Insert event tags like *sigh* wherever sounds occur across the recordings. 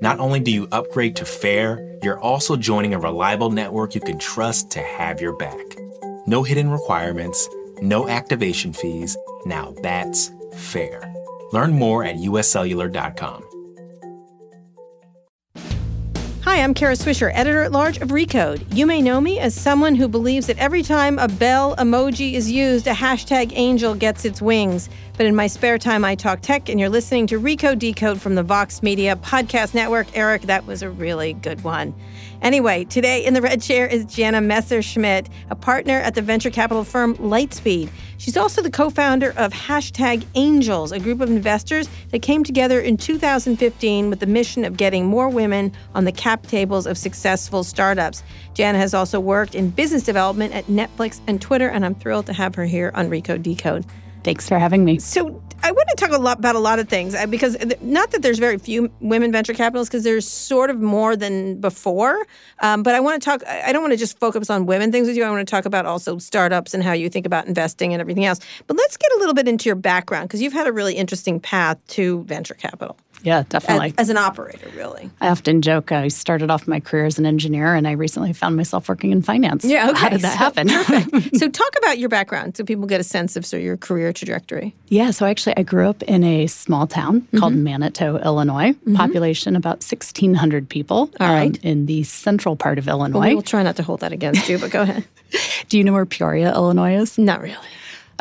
not only do you upgrade to fair, you're also joining a reliable network you can trust to have your back. No hidden requirements, no activation fees. Now that's fair. Learn more at uscellular.com. Hi, I'm Kara Swisher, editor at large of Recode. You may know me as someone who believes that every time a bell emoji is used, a hashtag angel gets its wings. But in my spare time, I talk tech, and you're listening to Recode Decode from the Vox Media Podcast Network. Eric, that was a really good one. Anyway, today in the red chair is Jana Messerschmidt, a partner at the venture capital firm Lightspeed. She's also the co founder of Hashtag Angels, a group of investors that came together in 2015 with the mission of getting more women on the cap tables of successful startups. Jana has also worked in business development at Netflix and Twitter, and I'm thrilled to have her here on Recode Decode. Thanks for having me. So, I want to talk a lot about a lot of things uh, because not that there's very few women venture capitalists because there's sort of more than before. Um, but I want to talk. I don't want to just focus on women things with you. I want to talk about also startups and how you think about investing and everything else. But let's get a little bit into your background because you've had a really interesting path to venture capital. Yeah, definitely. As, as, an operator, really. I often joke I started off my career as an engineer and I recently found myself working in finance. Yeah, okay. How did that so, happen? Perfect. *laughs* so talk about your background so people get a sense of so your career trajectory. Yeah, so actually I grew up in a small town mm-hmm. called Manito, Illinois. Mm-hmm. Population about 1,600 people. All right. Um, in the central part of Illinois. Well, we'll try not to hold that against you, but go ahead. *laughs* Do you know where Peoria, Illinois is? Not really.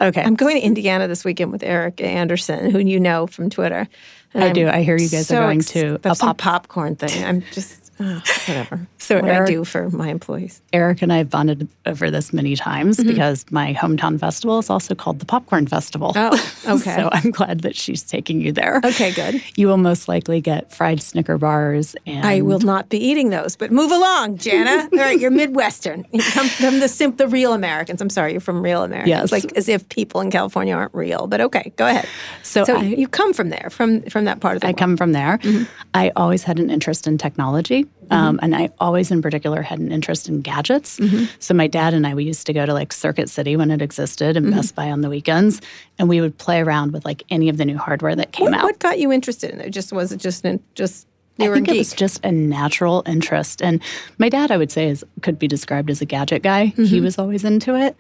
Okay. I'm going to Indiana this weekend with Eric Anderson, who you know from Twitter. And I I'm do. I hear you guys so are going ex- to a pop- popcorn thing. I'm just oh, whatever. So what Eric, I do for my employees. Eric and I have bonded over this many times mm-hmm. because my hometown festival is also called the Popcorn Festival. Oh, *laughs* okay. so I'm glad that she's taking you there. Okay, good. You will most likely get fried Snicker bars, and I will not be eating those. But move along, Jana. *laughs* All right, you're Midwestern. You come from the sim- the real Americans. I'm sorry, you're from real Americans. Yes. like as if people in California aren't real. But okay, go ahead. So, so I, you come from there, from from that part of the I world. come from there. Mm-hmm. I always had an interest in technology. Um, and I always, in particular, had an interest in gadgets. Mm-hmm. So my dad and I, we used to go to like Circuit City when it existed and Mm-hmm. Best Buy on the weekends, and we would play around with like any of the new hardware that came what, out. what got you interested in it? Just was it just in, just you I were think it was just a natural interest. And my dad, I would say, is could be described as a gadget guy. He Mm-hmm. was always into it.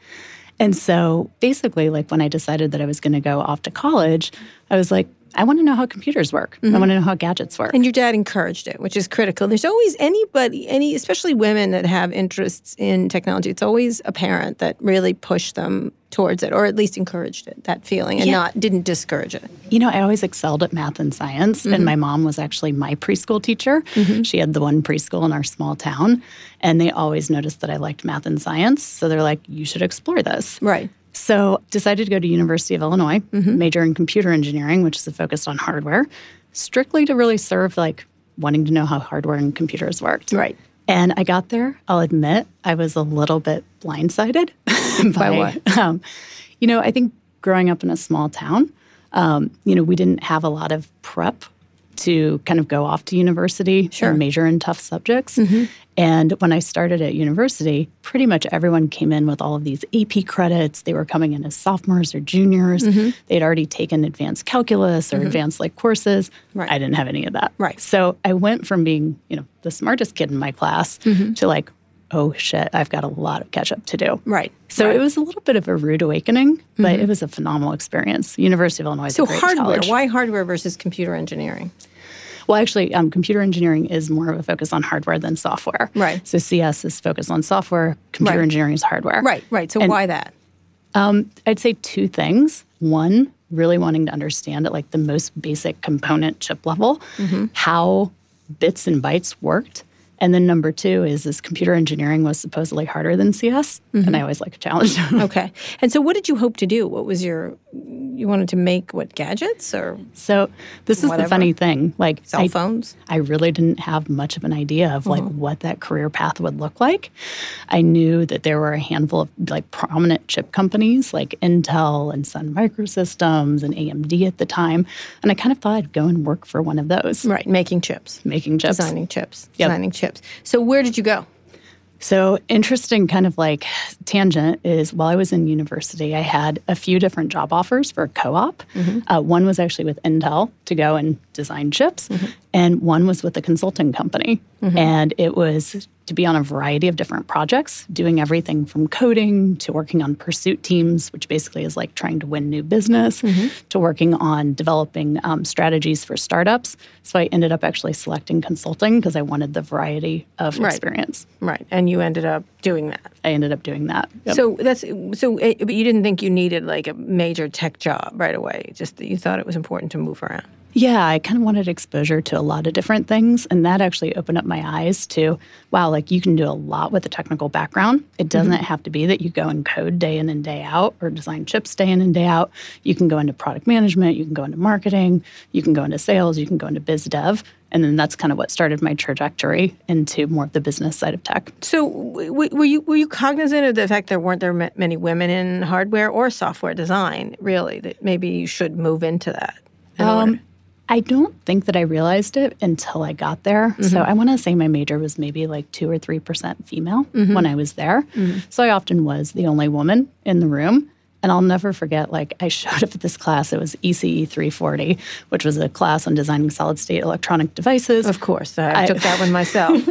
And so basically, like when I decided that I was going to go off to college, I was like, I want to know how computers work. I mm-hmm. want to know how gadgets work. And your dad encouraged it, which is critical. There's always anybody, any especially women that have interests in technology. It's always a parent that really pushed them towards it, or at least encouraged it, that feeling, and Yeah. not didn't discourage it. You know, I always excelled at math and science, and mm-hmm. my mom was actually my preschool teacher. Mm-hmm. She had the one preschool in our small town, and they always noticed that I liked math and science. So they're like, "You should explore this." Right. So decided to go to University of Illinois, major in computer engineering, which is focused on hardware, strictly to really serve like wanting to know how hardware and computers worked. Right. And I got there. I'll admit I was a little bit blindsided *laughs* By what? Um, you know, I think growing up in a small town, um, you know, we didn't have a lot of prep to kind of go off to university Sure. and major in tough subjects. Mm-hmm. And when I started at university, pretty much everyone came in with all of these AP credits. They were coming in as sophomores or juniors. Mm-hmm. They'd already taken advanced calculus or mm-hmm. advanced like courses. Right. I didn't have any of that. Right. So I went from being, you know, the smartest kid in my class to like, oh shit, I've got a lot of catch up to do. Right. So Right. it was a little bit of a rude awakening, but it was a phenomenal experience. University of Illinois is So a great hardware. college. Why hardware versus computer engineering? Well, actually, um, computer engineering is more of a focus on hardware than software. Right. So CS is focused on software. Computer Right. engineering is hardware. Right, right. So And- why that? Um, I'd say two things. One, really wanting to understand at like the most basic component chip level Mm-hmm. how bits and bytes worked. And then number two is this computer engineering was supposedly harder than CS, Mm-hmm. and I always like a challenge. *laughs* Okay. And so what did you hope to do? What was your you wanted to make what gadgets or so this is Whatever. the funny thing. Like cell I, phones? I really didn't have much of an idea of like Mm-hmm. what that career path would look like. I knew that there were a handful of like prominent chip companies like Intel and Sun Microsystems and AMD at the time, and I kind of thought I'd go and work for one of those, Right, making chips. making chips. Designing chips. Yep. Designing chips. So where did you go? So, interesting kind of like tangent is while I was in university, I had a few different job offers for a co op. Mm-hmm. Uh, one was actually with Intel to go and design chips, mm-hmm. and one was with a consulting company. Mm-hmm. And it was to be on a variety of different projects, doing everything from coding to working on pursuit teams, which basically is like trying to win new business, to working on developing um, strategies for startups. So, I ended up actually selecting consulting because I wanted the variety of Right. experience. Right, and you ended up doing that. I ended up doing that. Yep. So that's so. eh, But you didn't think you needed like a major tech job right away. Just that you thought it was important to move around. Yeah, I kind of wanted exposure to a lot of different things. And that actually opened up my eyes to wow, like you can do a lot with a technical background. It doesn't have to be that you go and code day in and day out or design chips day in and day out. You can go into product management, you can go into marketing, you can go into sales, you can go into biz dev. And then that's kind of what started my trajectory into more of the business side of tech. So were you were you cognizant of the fact there weren't there many women in hardware or software design? Really, that maybe you should move into that. Um, I don't think that I realized it until I got there. So mm-hmm. I want to say my major was maybe like two or three percent female mm-hmm. when I was there. Mm-hmm. So I often was the only woman in the room. And I'll never forget, like, I *laughs* showed up at this class. It was ECE 340, which was a class on designing solid state electronic devices. Of course, I, took that one myself.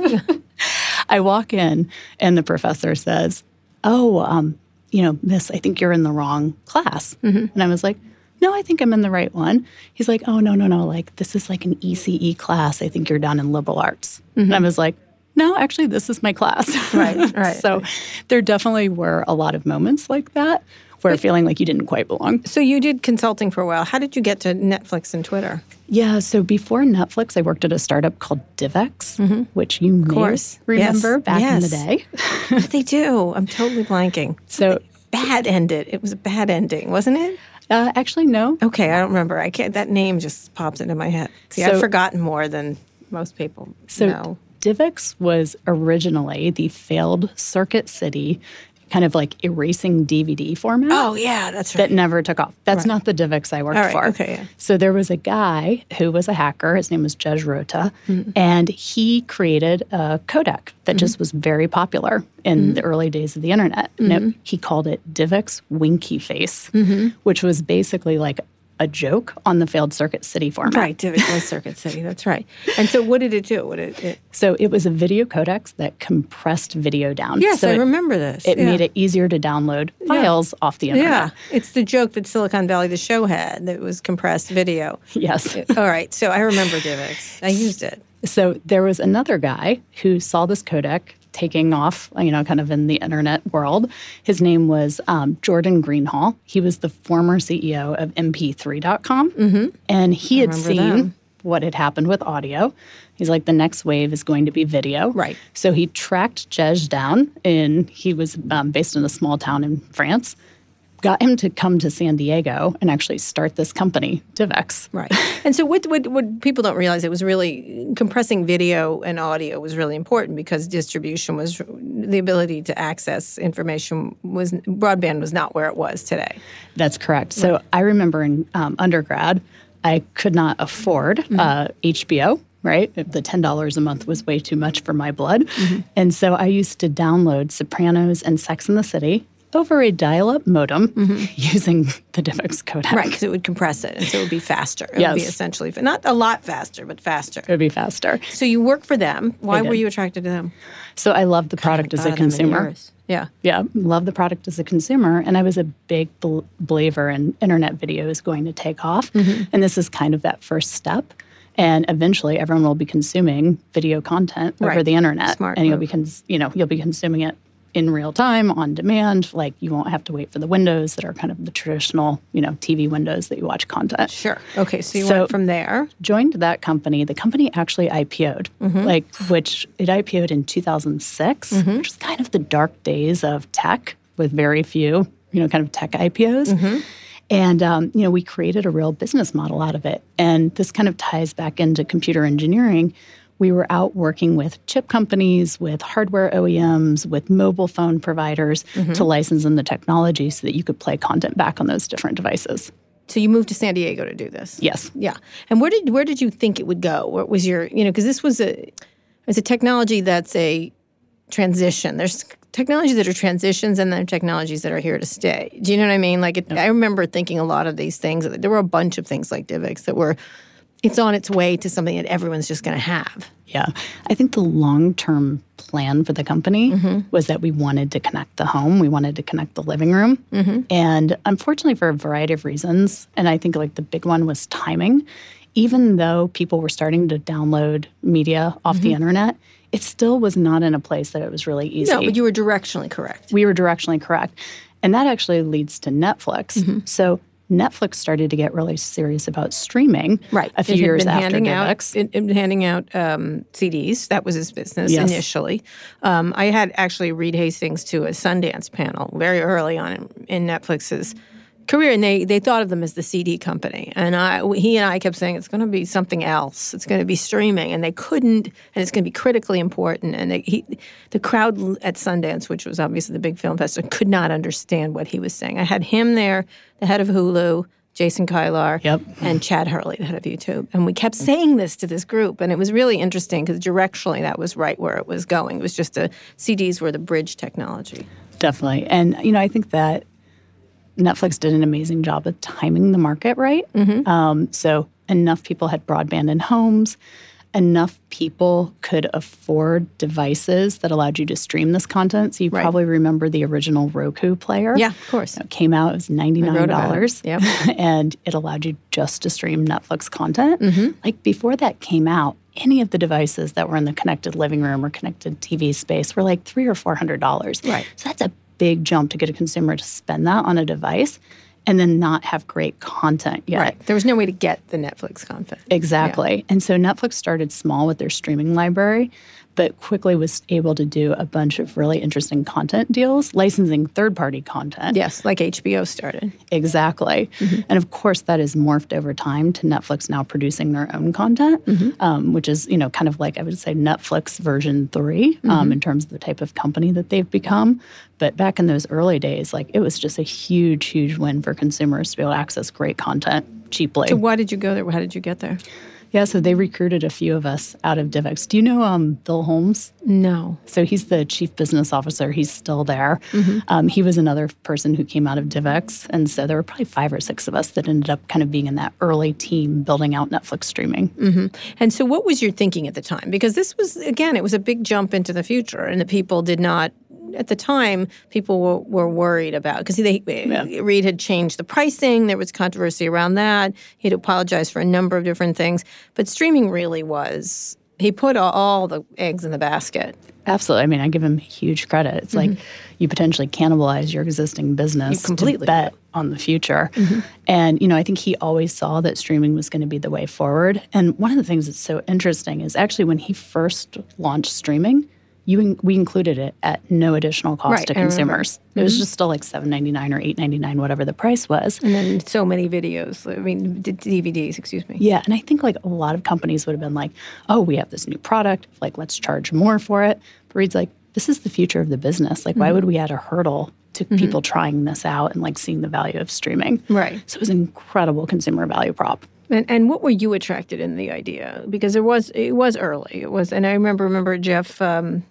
*laughs* I walk in, and the professor says, Oh, um, you know, Miss, I think you're in the wrong class. And I was like, No, I think I'm in the right one. He's like, Oh, no, no, no. Like, this is like an ECE class. I think you're down in liberal arts. And mm-hmm. I was like, No, actually, this is my class. *laughs* Right, *laughs* right, so there definitely were a lot of moments like that where feeling like you didn't quite belong. so you did consulting for a while. How did you get to Netflix and Twitter? Yeah, so before Netflix, I worked at a startup called DivX, mm-hmm. which you of course. remember Yes. back in the Yes. day. But they do. I'm totally blanking. *laughs* So Bad ended. It was a bad ending, wasn't it? Uh, actually, no. Okay, I don't remember. I can't. That name just pops into my head. See, So- I've forgotten more than most people So know. DivX was originally the failed Circuit City kind of like erasing DVD format. Oh yeah, that's right. That never took off. That's not the DivX I worked All right, for. okay, yeah. So there was a guy who was a hacker. His name was Gej Rota, Mm-hmm. and he created a codec that just was very popular in Mm-hmm. the early days of the internet. It- he called it DivX Winky Face, Mm-hmm. which was basically like a joke on the failed Circuit City format. right, DivX was Circuit City. *laughs* That's right. And so, what did it do? What did it? So it was a video codec that compressed video down. Yes, so I it- remember this. It yeah. made it easier to download files off the internet. Yeah, it's the joke that Silicon Valley, the show, had that was compressed video. *laughs* Yes. All right, so I remember Divx. I used it. So there was another guy who saw this codec taking off, you know, kind of in the internet world. His name was um, Jordan Greenhall. He was the former CEO of MP3.com. Mm-hmm. And he had seen them. what had happened with audio. He's like, the next wave is going to be video. Right. So he tracked Gej down, and he was um, based in a small town in France. Got him to come to San Diego and actually start this company, DivX. Right. And so, what, what, what people don't realize, it was really compressing video and audio was really important because distribution was the ability to access information was broadband was not where it was today. That's correct. So I remember in um, undergrad, I could not afford uh, HBO. Right, the ten dollars a month was way too much for my blood, and so I used to download Sopranos and Sex in the City over a dial-up modem mm-hmm. *laughs* using the Divx codec. Right, because it would compress it, and so it would be faster. It would be essentially not a lot faster, but faster. it would be faster. So you work for them. Why were you attracted to them? So I love the product as a of them in consumer. Yeah. Yeah, love the product as a consumer. And I was a big bel believer in internet video is going to take off. Mm-hmm. And this is kind of that first step. And eventually, everyone will be consuming video content over Right. the internet, Smart and you'll be, cons- you know, you'll be consuming it in real time on demand. Like you won't have to wait for the windows that are kind of the traditional, you know, TV windows that you watch content. Sure. Okay, so you So- went from there. Joined that company. The company actually IPO'd, Mm-hmm. like which it IPO'd in 2006, Mm-hmm. which is kind of the dark days of tech with very few, you know, kind of tech IPOs. Mm-hmm. And um, you know, we created a real business model out of it. And this kind of ties back into computer engineering. We were out working with chip companies, with hardware OEMs, with mobile phone providers Mm-hmm. to license in the technology so that you could play content back on those different devices. So you moved to San Diego to do this. Yes. Yeah. And where did where did you think it would go? What was your you know because this was a it's a technology that's a transition. There's technologies that are transitions and then technologies that are here to stay. Do you know what I mean? Like it, I remember thinking a lot of these things. There were a bunch of things like DivX that were it's on its way to something that everyone's just going to have. Yeah. I think the long term plan for the company Mm-hmm. was that we wanted to connect the home, we wanted to connect the living room. Mm-hmm. And unfortunately, for a variety of reasons, and I think like the big one was timing, even though people were starting to download media off Mm-hmm. the internet, it still was not in a place that it was really easy. No, but you were directionally correct. we were directionally correct. And that actually leads to Netflix. Mm-hmm. So Netflix started to get really serious about streaming Right. a few years after handing out, it, handing out um, CDs. That was his business Yes. initially. Um, I had actually Reed Hastings to a Sundance panel very early on in, in Netflix's career, and they they thought of them as the CD company. And I, he and I kept saying it's going to be something else. It's going to be streaming, and they couldn't. And it's going to be critically important. And they, he, the crowd at Sundance, which was obviously the big film festival, could not understand what he was saying. I had him there, the head of Hulu. Jason Kilar Yep. and Chad Hurley, the head of YouTube. And we kept saying this to this group. And it was really interesting because directionally that was right where it was going. It was just the CDs were the bridge technology. Definitely. And, you know, I think that Netflix did an amazing job of timing the market right. Um, so enough people had broadband in homes, enough people could afford devices that allowed you to stream this content. So you probably remember the original Roku player. Yeah, of course. It came out, it was $99. it. Yep. *laughs* and it allowed you just to stream Netflix content. Mm-hmm. Like before that came out, any of the devices that were in the connected living room or connected TV space were like three or four hundred dollars. Right. So that's a big jump to get a consumer to spend that on a device and then not have great content yet. Right. There was no way to get the Netflix content. Exactly. And so Netflix started small with their streaming library, but quickly was able to do a bunch of really interesting content deals, licensing third party content. Yes, like HBO started. Exactly. And of course, that has morphed over time to Netflix now producing their own content, um, which is, you know, kind of like I would say Netflix version 3 um, in terms of the type of company that they've become. But back in those early days, like it was just a huge, huge win for consumers to be able to access great content cheaply. So why did you go there? How did you get there? Yeah, so they recruited a few of us out of DivX. Do you know um, Bill Holmes? No. So he's the chief business officer. He's still there. Um, he was another person who came out of DivX. And so there were probably five or six of us that ended up kind of being in that early team building out Netflix streaming. And so, what was your thinking at the time? Because this was, again, it was a big jump into the future, and the people did not. At the time, people were, were worried about because they Reed had changed the pricing. There was controversy around that. He had apologized for a number of different things, but streaming really was. He put all, the eggs in the basket. Absolutely. I mean, I give him huge credit. It's like mm-hmm. you potentially cannibalize your existing business You completely to bet on the future. Mm-hmm. And, you know, I think he always saw that streaming was going to be the way forward. And one of the things that's so interesting is actually when he first launched streaming, you in, we included it at no additional cost Right, to consumers. It was mm-hmm. just still like seven ninety nine or eight ninety nine, whatever the price was. And then so many videos. I mean, DVDs. Excuse me. Yeah, and I think like a lot of companies would have been like, "Oh, we have this new product, like let's charge more for it." But Reed's like, "This is the future of the business. Like, why mm-hmm. would we add a hurdle to mm-hmm. people trying this out and like seeing the value of streaming?" Right. So it was an incredible consumer value prop. And, and what were you attracted in the idea? Because it was it was early. It was, and I remember remember Jeff um,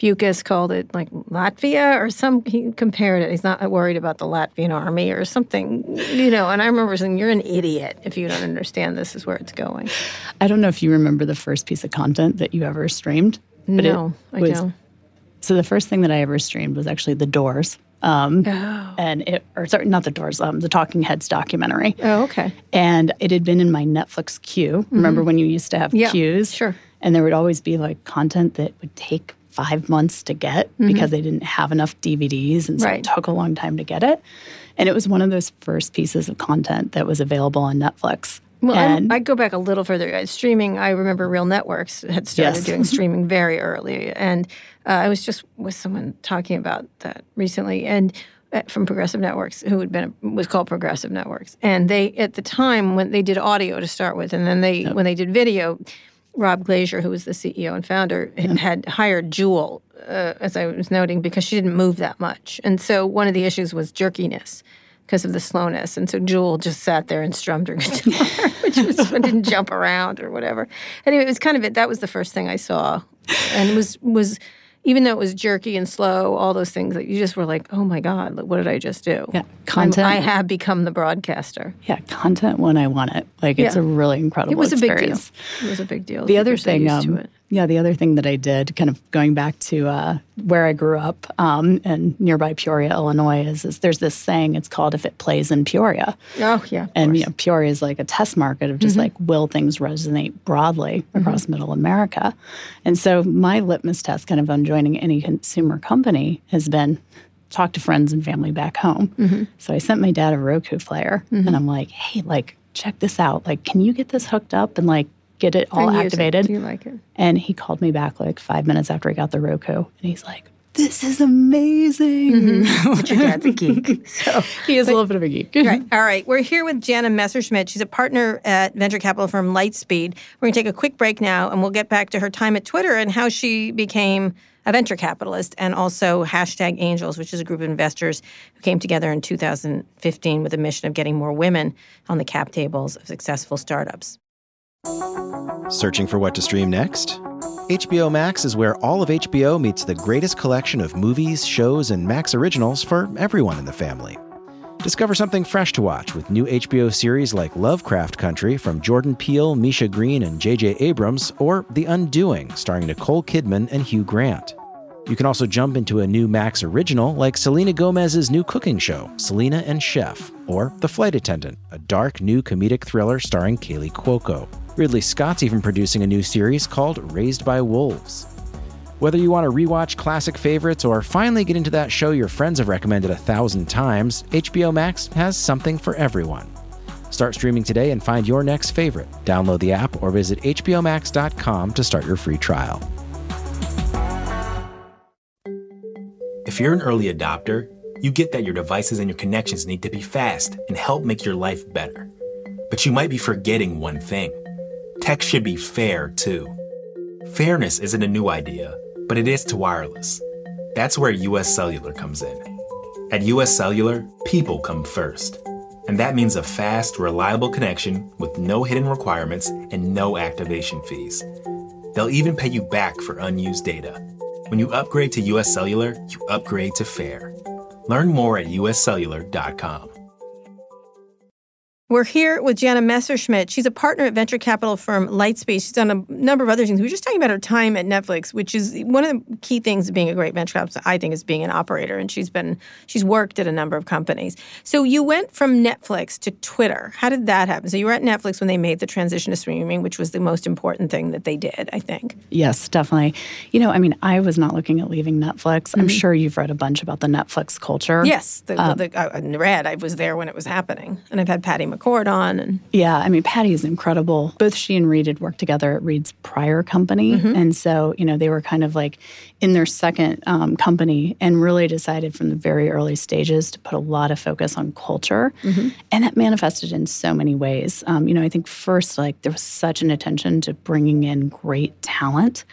Bewkes called it like Latvia or some. He compared it. He's not worried about the Latvian army or something, you know. And I remember saying, "You're an idiot if you don't understand this is where it's going." I don't know if you remember the first piece of content that you ever streamed. But no, it I don't. So the first thing that I ever streamed was actually The Doors Um, And it, or sorry, not the Doors, um, the Talking Heads documentary. Oh, okay. And it had been in my Netflix queue. Remember when you used to have Mm-hmm. Yeah, queues? sure. And there would always be like content that would take five months to get because they didn't have enough DVDs. And so Mm-hmm. Right. it took a long time to get it. And it was one of those first pieces of content that was available on Netflix. Well, and I go back a little further. Uh, Streaming, I remember Real Networks had started Yes. doing *laughs* streaming very early. And uh, I was just with someone talking about that recently. And uh, from Progressive Networks, who had been was called Progressive Networks, and they at the time when they did audio to start with, and then they when they did video, Rob Glaser, who was the CEO and founder, h- had hired Jewel, uh, as I was noting, because she didn't move that much, and so one of the issues was jerkiness because of the slowness, and so Jewel just sat there and strummed her *laughs* guitar, *laughs* which was *laughs* didn't jump around or whatever. Anyway, it was kind of it. That was the first thing I saw, and it was was. Even though it was jerky and slow, all those things that you just were like, "Oh my God, what did I just do?" Yeah, I'm- content. I have become the broadcaster. yeah, content when I want it. Like it's a really incredible It was a big deal. It was a big deal. The other thing, to um, it. Yeah, the other thing that I did, kind of going back to uh, where I grew up um, in nearby Peoria, Illinois, is, is there's this saying. It's called "If it plays in Peoria," Oh yeah, and you know, Peoria is like a test market of just Mm-hmm. like will things resonate broadly across Middle America. And so my litmus test, kind of on joining any consumer company, has been talk to friends and family back home. Mm-hmm. So I sent my dad a Roku player, and I'm like, hey, like check this out. Like, can you get this hooked up and like get it all And use it. activated? Do you like it? And he called me back like five minutes after he got the Roku, and he's like, "This is amazing." Mm-hmm. *laughs* *laughs* But your dad's a geek, *laughs* so he is a little bit of a geek. Right. All right. We're here with Jana Messerschmidt. She's a partner at venture capital firm Lightspeed. We're going to take a quick break now, and we'll get back to her time at Twitter and how she became a venture capitalist, and also hashtag Angels, which is a group of investors who came together in 2015 with a mission of getting more women on the cap tables of successful startups. Searching for what to stream next? HBO Max is where all of HBO meets the greatest collection of movies, shows, and Max originals for everyone in the family. Discover something fresh to watch with new HBO series like Lovecraft Country from Jordan Peele, Misha Green, and J.J. Abrams, or The Undoing, starring Nicole Kidman and Hugh Grant. You can also jump into a new Max original like Selena Gomez's new cooking show, Selena and Chef, or The Flight Attendant, a dark new comedic thriller starring Kaley Cuoco. Ridley Scott's even producing a new series called Raised by Wolves. Whether you want to rewatch classic favorites or finally get into that show your friends have recommended a thousand times, HBO Max has something for everyone. Start streaming today and find your next favorite. Download the app or visit HBOMax.com to start your free trial. If you're an early adopter, you get that your devices and your connections need to be fast and help make your life better. But you might be forgetting one thing tech should be fair too. Fairness isn't a new idea, but it is to wireless. That's where US Cellular comes in. At US Cellular, people come first. And that means a fast, reliable connection with no hidden requirements and no activation fees. They'll even pay you back for unused data. When you upgrade to US Cellular, you upgrade to fair. Learn more at uscellular.com. We're here with Jana Messerschmidt. She's a partner at venture capital firm Lightspeed. She's done a number of other things. We were just talking about her time at Netflix, which is one of the key things of being a great venture capitalist, I think, is being an operator. And she's been she's worked at a number of companies. So you went from Netflix to Twitter. How did that happen? So you were at Netflix when they made the transition to streaming, which was the most important thing that they did, I think. Yes, definitely. You know, I mean, I was not looking at leaving Netflix. I'm mm-hmm. sure you've read a bunch about the Netflix culture. Yes, the, the, um, the, I read. I was there when it was happening, and I've had Patty McCord on, and Yeah, I mean, Patty is incredible. Both she and Reed had worked together at Reed's prior company. And so, you know, they were kind of like in their second um, company and really decided from the very early stages to put a lot of focus on culture. And that manifested in so many ways. Um, you know, I think first, like, there was such an attention to bringing in great talent,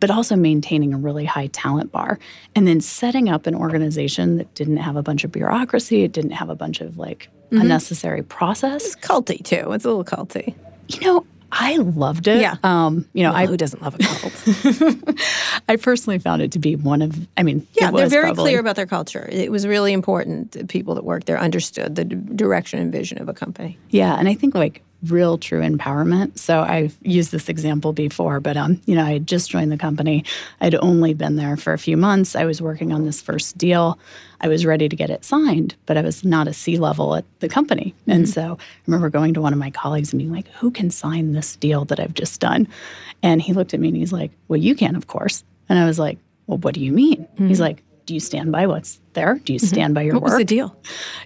but also maintaining a really high talent bar. And then setting up an organization that didn't have a bunch of bureaucracy, it didn't have a bunch of like unnecessary process it's culty too. It's a little culty. you know, I loved it. Yeah. Um, you know, I Who doesn't love a cult? *laughs* I personally found it to be one of. I mean, Yeah, they're very probably- clear about their culture. It was really important. that People that worked there understood the d- direction and vision of a company. Yeah, and I think like real true empowerment. So I've used this example before, but um, you know, I had just joined the company. I'd only been there for a few months. I was working on this first deal. I was ready to get it signed, but I was not a C level at the company. Mm-hmm. And so I remember going to one of my colleagues and being like, who can sign this deal that I've just done? And he looked at me and he's like, Well, you can, of course. And I was like, Well, what do you mean? Mm-hmm. He's like, do you stand by what's there? Do you mm-hmm. stand mm-hmm. by your what work? What was the deal?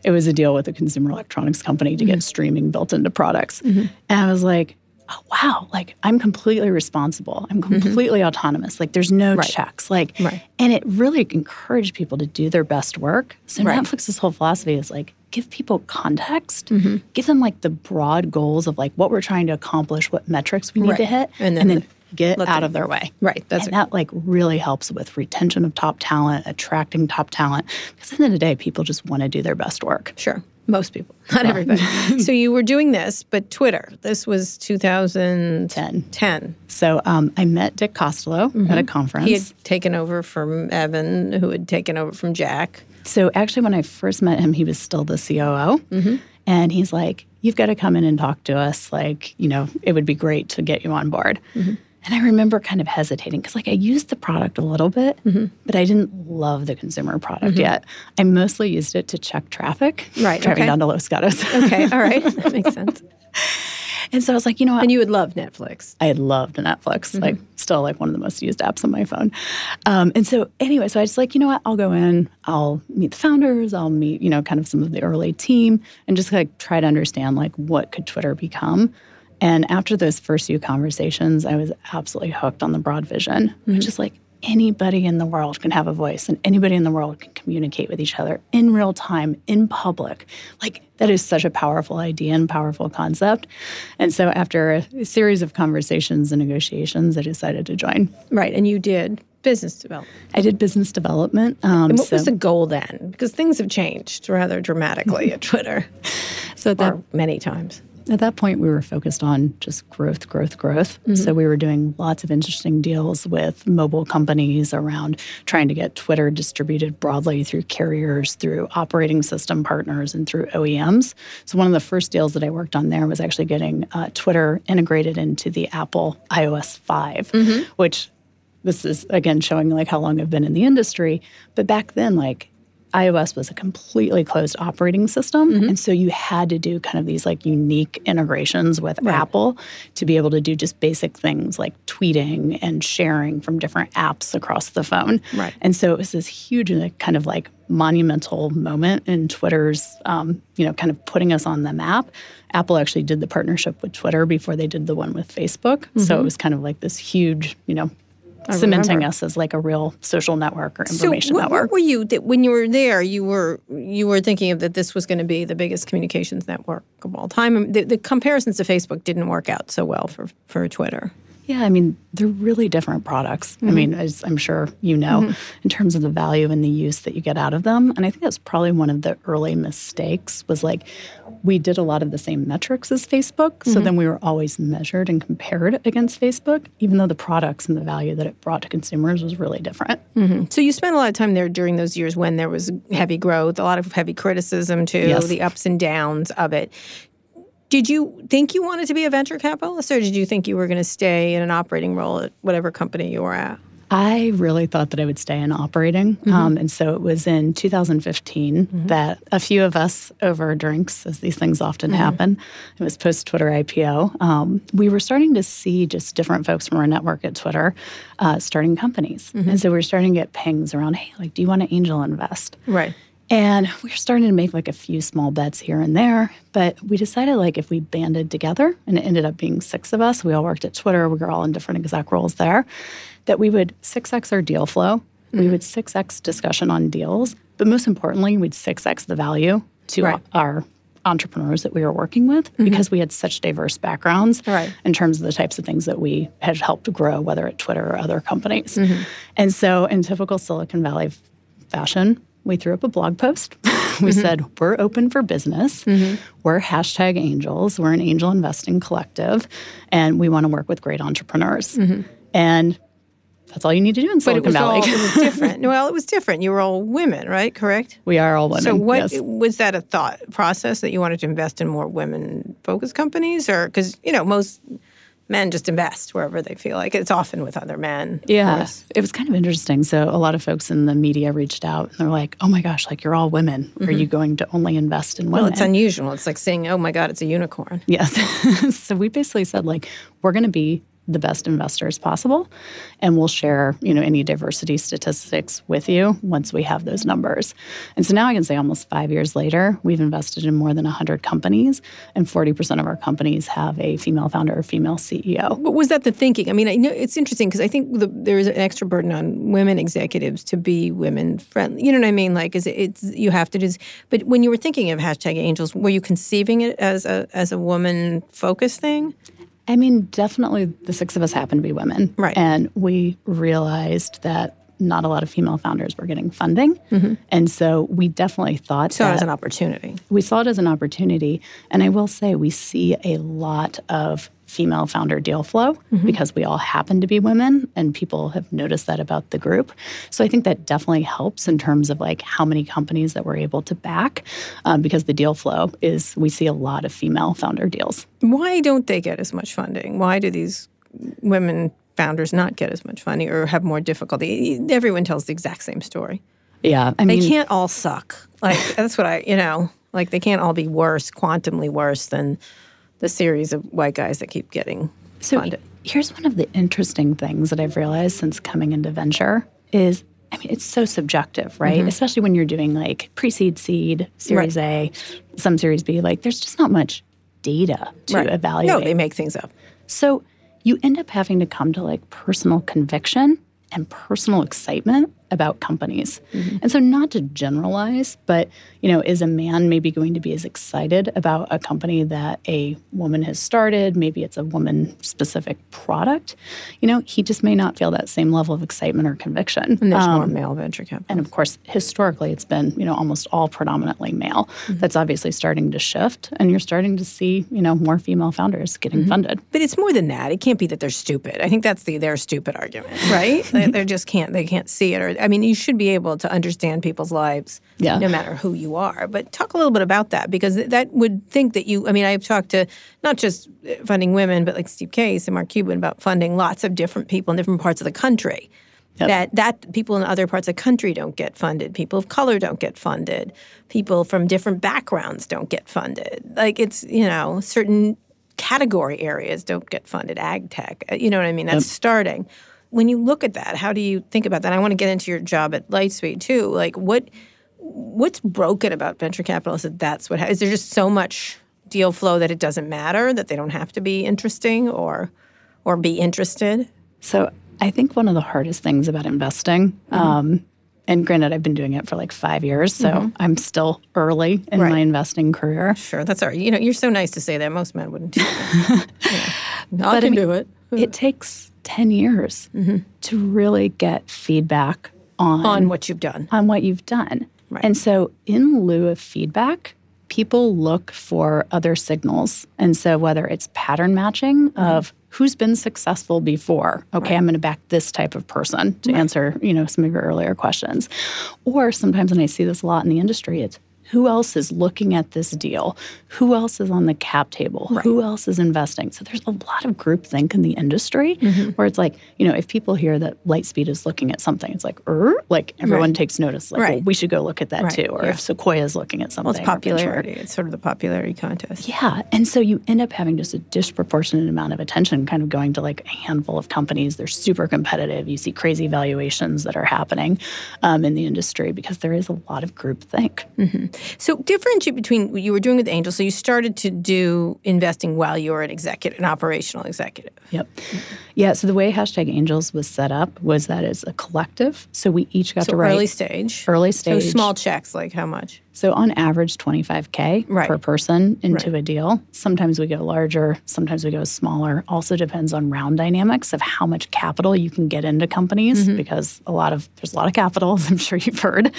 It was a deal with a consumer electronics company to mm-hmm. get streaming built into products. Mm-hmm. And I was like, oh, wow, like I'm completely responsible. I'm mm-hmm. completely autonomous. Like there's no right. checks. Like, right. and it really encouraged people to do their best work. So right. Netflix's whole philosophy is like, give people context, mm-hmm. give them like the broad goals of like what we're trying to accomplish, what metrics we need to hit, and then, and then get out them. of their way. Right. That's and that like really helps with retention of top talent, attracting top talent. Because at the end of the day, people just want to do their best work. Sure. Most people, *laughs* not everybody. *laughs* so you were doing this, but Twitter. This was 2010. 10. So um, I met Dick Costolo mm-hmm. at a conference. He had taken over from Evan, who had taken over from Jack. So actually, when I first met him, he was still the COO. Mm-hmm. And he's like, You've got to come in and talk to us. Like, you know, it would be great to get you on board. Mm-hmm. And I remember kind of hesitating because, like, I used the product a little bit, mm-hmm. but I didn't love the consumer product mm-hmm. yet. I mostly used it to check traffic. Right. Driving okay. down to Los Gatos. okay. All right. *laughs* That makes sense. And so I was like, you know what? And you would love Netflix. I had loved Netflix, mm-hmm. like still like one of the most used apps on my phone. Um, and so anyway, so I was like, you know what? I'll go in, I'll meet the founders, I'll meet, you know, kind of some of the early team and just like try to understand like what could Twitter become. And after those first few conversations, I was absolutely hooked on the broad vision, mm-hmm. which is like anybody in the world can have a voice and anybody in the world can communicate with each other in real time, in public. Like, that is such a powerful idea and powerful concept. And so, after a series of conversations and negotiations, I decided to join. Right. And you did business development. I did business development. Um, and what so, was the goal then? Because things have changed rather dramatically at *laughs* Twitter. So that many times. At that point, we were focused on just growth, growth, growth. Mm-hmm. So we were doing lots of interesting deals with mobile companies around trying to get Twitter distributed broadly through carriers, through operating system partners, and through OEMs. So one of the first deals that I worked on there was actually getting uh, Twitter integrated into the Apple iOS 5, mm-hmm. which this is again showing like how long I've been in the industry. But back then, like iOS was a completely closed operating system. Mm-hmm. And so you had to do kind of these like unique integrations with right. Apple to be able to do just basic things like tweeting and sharing from different apps across the phone. Right. And so it was this huge kind of like monumental moment in Twitter's, um, you know, kind of putting us on the map. Apple actually did the partnership with Twitter before they did the one with Facebook. Mm-hmm. So it was kind of like this huge, you know, I cementing remember. us as like a real social network or information so what, network. What were you when you were there? You were you were thinking of that this was going to be the biggest communications network of all time. The, the comparisons to Facebook didn't work out so well for for Twitter. Yeah, I mean, they're really different products. Mm-hmm. I mean, as I'm sure you know, mm-hmm. in terms of the value and the use that you get out of them. And I think that's probably one of the early mistakes was like we did a lot of the same metrics as Facebook. Mm-hmm. So then we were always measured and compared against Facebook, even though the products and the value that it brought to consumers was really different. Mm-hmm. So you spent a lot of time there during those years when there was heavy growth, a lot of heavy criticism too, yes. the ups and downs of it. Did you think you wanted to be a venture capitalist, or did you think you were going to stay in an operating role at whatever company you were at? I really thought that I would stay in operating. Mm-hmm. Um, and so it was in 2015 mm-hmm. that a few of us over drinks, as these things often mm-hmm. happen, it was post Twitter IPO, um, we were starting to see just different folks from our network at Twitter uh, starting companies. Mm-hmm. And so we were starting to get pings around, hey, like, do you want to angel invest? Right. And we were starting to make like a few small bets here and there, but we decided like if we banded together, and it ended up being six of us, we all worked at Twitter, we were all in different exec roles there, that we would 6x our deal flow, mm-hmm. we would 6x discussion on deals, but most importantly, we'd 6x the value to right. our entrepreneurs that we were working with mm-hmm. because we had such diverse backgrounds right. in terms of the types of things that we had helped grow, whether at Twitter or other companies. Mm-hmm. And so, in typical Silicon Valley fashion, we threw up a blog post. *laughs* we mm-hmm. said, we're open for business. Mm-hmm. We're hashtag angels. We're an angel investing collective, and we want to work with great entrepreneurs. Mm-hmm. And that's all you need to do in But it Silicon was Valley. all it was *laughs* different. well, it was different. You were all women, right? Correct. we are all women. So, what yes. was that a thought process that you wanted to invest in more women-focused companies, or because you know most men just invest wherever they feel like it's often with other men. Yeah, course. it was kind of interesting. So a lot of folks in the media reached out and they're like, "Oh my gosh, like you're all women. Are you going to only invest in women?" Mm-hmm. Well, it's unusual. It's like saying, "Oh my God, it's a unicorn." Yes. *laughs* so we basically said like we're going to be the best investors possible and we'll share, you know, any diversity statistics with you once we have those numbers. And so now I can say almost 5 years later, we've invested in more than 100 companies and 40% of our companies have a female founder or female CEO. But was that the thinking? I mean, I know it's interesting because I think the, there is an extra burden on women executives to be women friendly. You know what I mean? Like, is it, it's you have to just. But when you were thinking of hashtag Angels, were you conceiving it as a as a woman focused thing? I mean, definitely the six of us happen to be women. Right. And we realized that not a lot of female founders were getting funding. And so we definitely thought Mm-hmm. So as an opportunity. we saw it as an opportunity. And I will say, we see a lot of female founder deal flow because we all happen to be women and people have noticed that about the group. So I think that definitely helps in terms of like how many companies that we're able to back um, because the deal flow is we see a lot of female founder deals. Why don't they get as much funding? Why do these women founders not get as much funding or have more difficulty? Everyone tells the exact same story. Yeah. I They mean, can't all suck. Like that's what I, you know, like they can't all be worse, quantumly worse than the series of white guys that keep getting So funded. here's one of the interesting things that I've realized since coming into venture is I mean it's so subjective, right? Mm-hmm. Especially when you're doing like pre-seed seed, series A, some series B, like there's just not much data to evaluate. No, they make things up. So you end up having to come to like personal conviction and personal excitement about companies. Mm-hmm. And so not to generalize, but you know, is a man maybe going to be as excited about a company that a woman has started, maybe it's a woman specific product, you know, he just may not feel that same level of excitement or conviction. And there's Um, more male venture capital. and of course, historically, it's been you know almost all predominantly male. Mm-hmm. That's obviously starting to shift, and you're starting to see you know more female founders getting mm-hmm. funded. But it's more than that. It can't be that they're stupid. I think that's the they're stupid argument, right? *laughs* they, they just can't they can't see it. Or I mean, you should be able to understand people's lives, Yeah. no matter who you are. But talk a little bit about that because that would think that you. I mean, I've talked to not just uh, funding women, but like Steve Case and Mark Cuban about funding lots of different people in different parts of the country. That that people in other parts of the country don't get funded. People of color don't get funded. People from different backgrounds don't get funded. Like it's you know certain category areas don't get funded. Ag tech, uh, you know what I mean? That's starting. When you look at that, how do you think about that? I want to get into your job at Lightspeed too. Like what what's broken about venture capitalists that that's what ha- is there just so much deal flow that it doesn't matter that they don't have to be interesting or or be interested So I think one of the hardest things about investing, um, and granted, I've been doing it for like five years, so I'm still early in Right. my investing career. sure that's all right you know you're so nice to say that most men wouldn't do that. *laughs* yeah. i can do it It takes 10 years mm-hmm. to really get feedback on, on what you've done on what you've done. Right. And so, in lieu of feedback, people look for other signals. And so, whether it's pattern matching mm-hmm. of who's been successful before, okay, I'm going to back this type of person to answer, you know, some of your earlier questions, or sometimes, and I see this a lot in the industry, it's who else is looking at this deal? Who else is on the cap table? Who else is investing? So there's a lot of groupthink in the industry Mm-hmm. where it's like, you know, if people hear that Lightspeed is looking at something, it's like, er, like everyone Right. takes notice, like, Right. well, we should go look at that Right, too. Or yeah. if Sequoia is looking at something. well it's popularity it's sort of the popularity contest Yeah. And so you end up having just a disproportionate amount of attention kind of going to like a handful of companies. They're super competitive. You see crazy valuations that are happening um, in the industry because there is a lot of groupthink. So differentiate between what you were doing with Angel. So you started to do investing while you were an executive, an operational executive. Yep. Yeah. So the way hashtag Angels was set up was that it's a collective. So we each got So to write early stage. early stage, So small checks, like how much? So on average, 25K Right. per person into a deal. Sometimes we go larger, sometimes we go smaller. Also depends on round dynamics of how much capital you can get into companies because a lot of there's a lot of capital, *laughs* as I'm sure you've heard.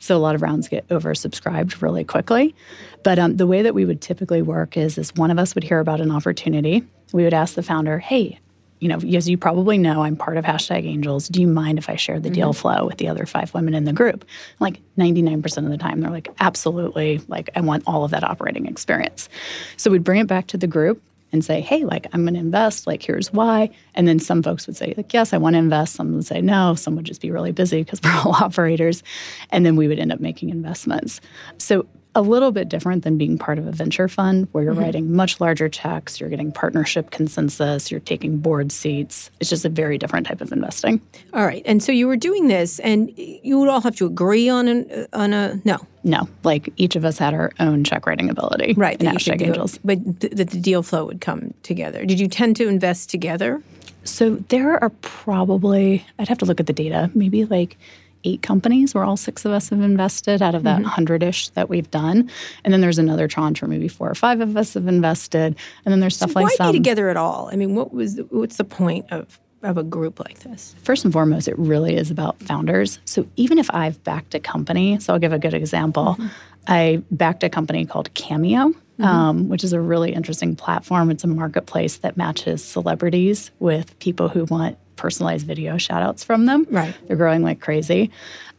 So a lot of rounds get oversubscribed really quickly. But um, the way that we would typically work is, is one of us would hear about an opportunity. We would ask the founder, hey, you know, as you probably know, I'm part of hashtag angels. Do you mind if I share the deal mm-hmm. flow with the other five women in the group? Like 99% of the time, they're like, absolutely. Like, I want all of that operating experience. So we'd bring it back to the group and say, hey, like, I'm going to invest. Like, here's why. And then some folks would say, like, yes, I want to invest. Some would say no. Some would just be really busy because we're *laughs* all operators. And then we would end up making investments. So a little bit different than being part of a venture fund where you're mm-hmm. writing much larger checks, you're getting partnership consensus, you're taking board seats. It's just a very different type of investing. All right. And so you were doing this and you would all have to agree on an on a no. No, like each of us had our own check writing ability. Right. In hashtag angels. But that the deal flow would come together. Did you tend to invest together? So there are probably I'd have to look at the data, maybe like eight companies where all six of us have invested out of that mm-hmm. 100 ish that we've done. And then there's another tranche where maybe four or five of us have invested. And then there's stuff so like why some. be together at all? I mean, what was what's the point of of a group like this? First and foremost, it really is about founders. So even if I've backed a company, so I'll give a good example. Mm-hmm. I backed a company called Cameo, mm-hmm. um, which is a really interesting platform. It's a marketplace that matches celebrities with people who want personalized video shout outs from them. Right. They're growing like crazy.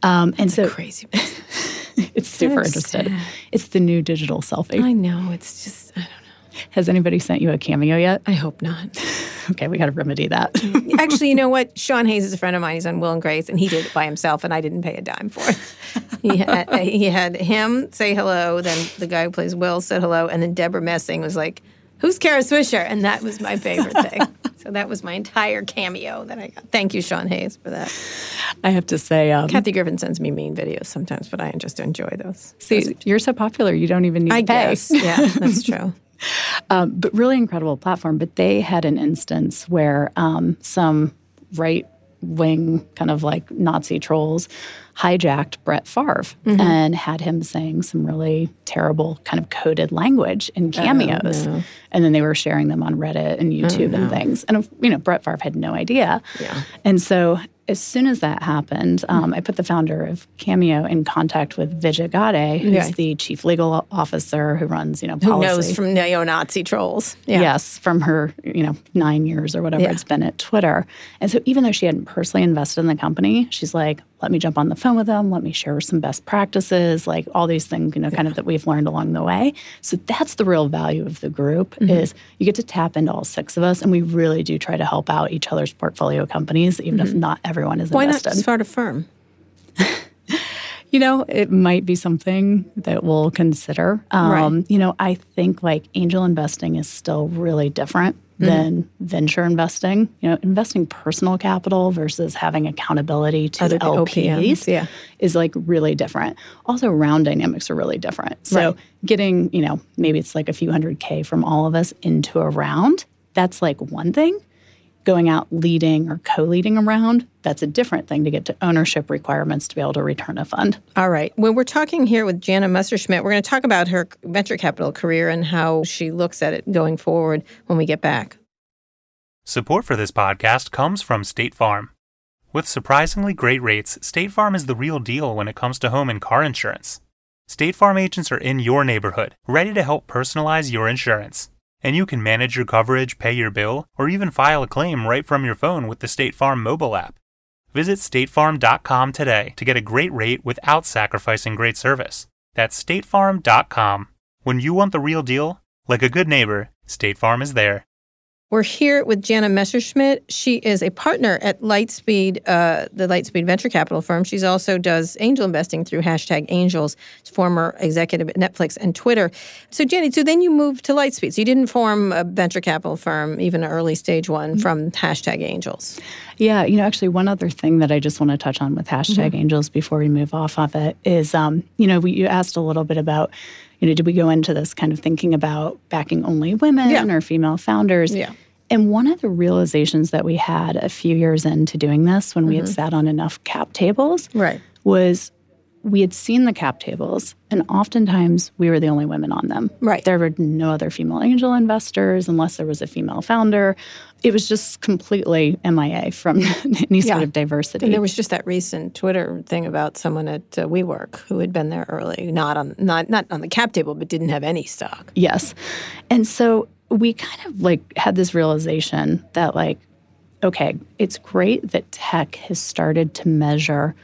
Um, and so crazy. *laughs* it's super interested. Sad. It's the new digital selfie. I know. It's just I don't know. Has anybody sent you a cameo yet? I hope not. *laughs* okay, we got to remedy that. *laughs* Actually, you know what? Sean Hayes is a friend of mine. He's on Will and Grace, and he did it by himself, and I didn't pay a dime for it. He had, he had him say hello, then the guy who plays Will said hello, and then Debra Messing was like, who's Kara Swisher? And that was my favorite thing. So that was my entire cameo that I got. Thank you, Sean Hayes, for that. I have to say, um, Kathy Griffin sends me mean videos sometimes, but I just enjoy those. See, those you're so popular, you don't even need I to pay. Guess. *laughs* Yeah, that's true. *laughs* um, but really incredible platform. But they had an instance where um, some right wing kind of like Nazi trolls hijacked Brett Favre mm-hmm. and had him saying some really terrible kind of coded language in oh, cameos. Oh, no. And then they were sharing them on Reddit and YouTube oh, no. and things. And, you know, Brett Favre had no idea. Yeah. And so as soon as that happened, um, I put the founder of Cameo in contact with Vijay Gadde, who's okay. the chief legal officer who runs, you know, policy. Who knows from neo-Nazi trolls. Yeah. Yes, from her, you know, nine years or whatever yeah. it's been at Twitter. And so even though she hadn't personally invested in the company, she's like, let me jump on the phone with them, let me share some best practices, like all these things, you know, kind of that we've learned along the way. So that's the real value of the group mm-hmm. is you get to tap into all six of us and we really do try to help out each other's portfolio companies, even mm-hmm. if not everyone is Why invested. Why not start a firm? *laughs* you know, it might be something that we'll consider. Um, right. You know, I think like angel investing is still really different mm-hmm. than venture investing. You know, investing personal capital versus having accountability to Other LPs OPMs, yeah. is like really different. Also, round dynamics are really different. So, right. getting, you know, maybe it's like a few hundred K from all of us into a round, that's like one thing going out leading or co-leading around that's a different thing to get to ownership requirements to be able to return a fund. All right. When we're talking here with jana messerschmidt we're going to talk about her venture capital career and how she looks at it going forward when we get back. Support for this podcast comes from state farm. With surprisingly great rates state farm is the real deal when it comes to home and car insurance. State farm agents are in your neighborhood ready to help personalize your insurance and you can manage your coverage, pay your bill, or even file a claim right from your phone with the State Farm mobile app. Visit statefarm.com today to get a great rate without sacrificing great service. That's statefarm.com. When you want the real deal, like a good neighbor, State Farm is there. We're here with Jana Messerschmidt. She is a partner at Lightspeed, uh, the Lightspeed venture capital firm. She also does angel investing through hashtag Angels. former executive at Netflix and Twitter. So, Jenny, so then you moved to Lightspeed. So you didn't form a venture capital firm, even an early stage one, mm-hmm. from hashtag Angels. Yeah, you know, actually, one other thing that I just want to touch on with hashtag mm-hmm. Angels before we move off of it is, um, you know, we, you asked a little bit about you know, did we go into this kind of thinking about backing only women yeah. or female founders? Yeah. And one of the realizations that we had a few years into doing this when mm-hmm. we had mm-hmm. sat on enough cap tables right. was we had seen the cap tables and oftentimes we were the only women on them. Right. There were no other female angel investors unless there was a female founder. It was just completely MIA from *laughs* any yeah. sort of diversity. And there was just that recent Twitter thing about someone at uh, WeWork who had been there early, not on not not on the cap table, but didn't have any stock. Yes, and so we kind of like had this realization that like okay, it's great that tech has started to measure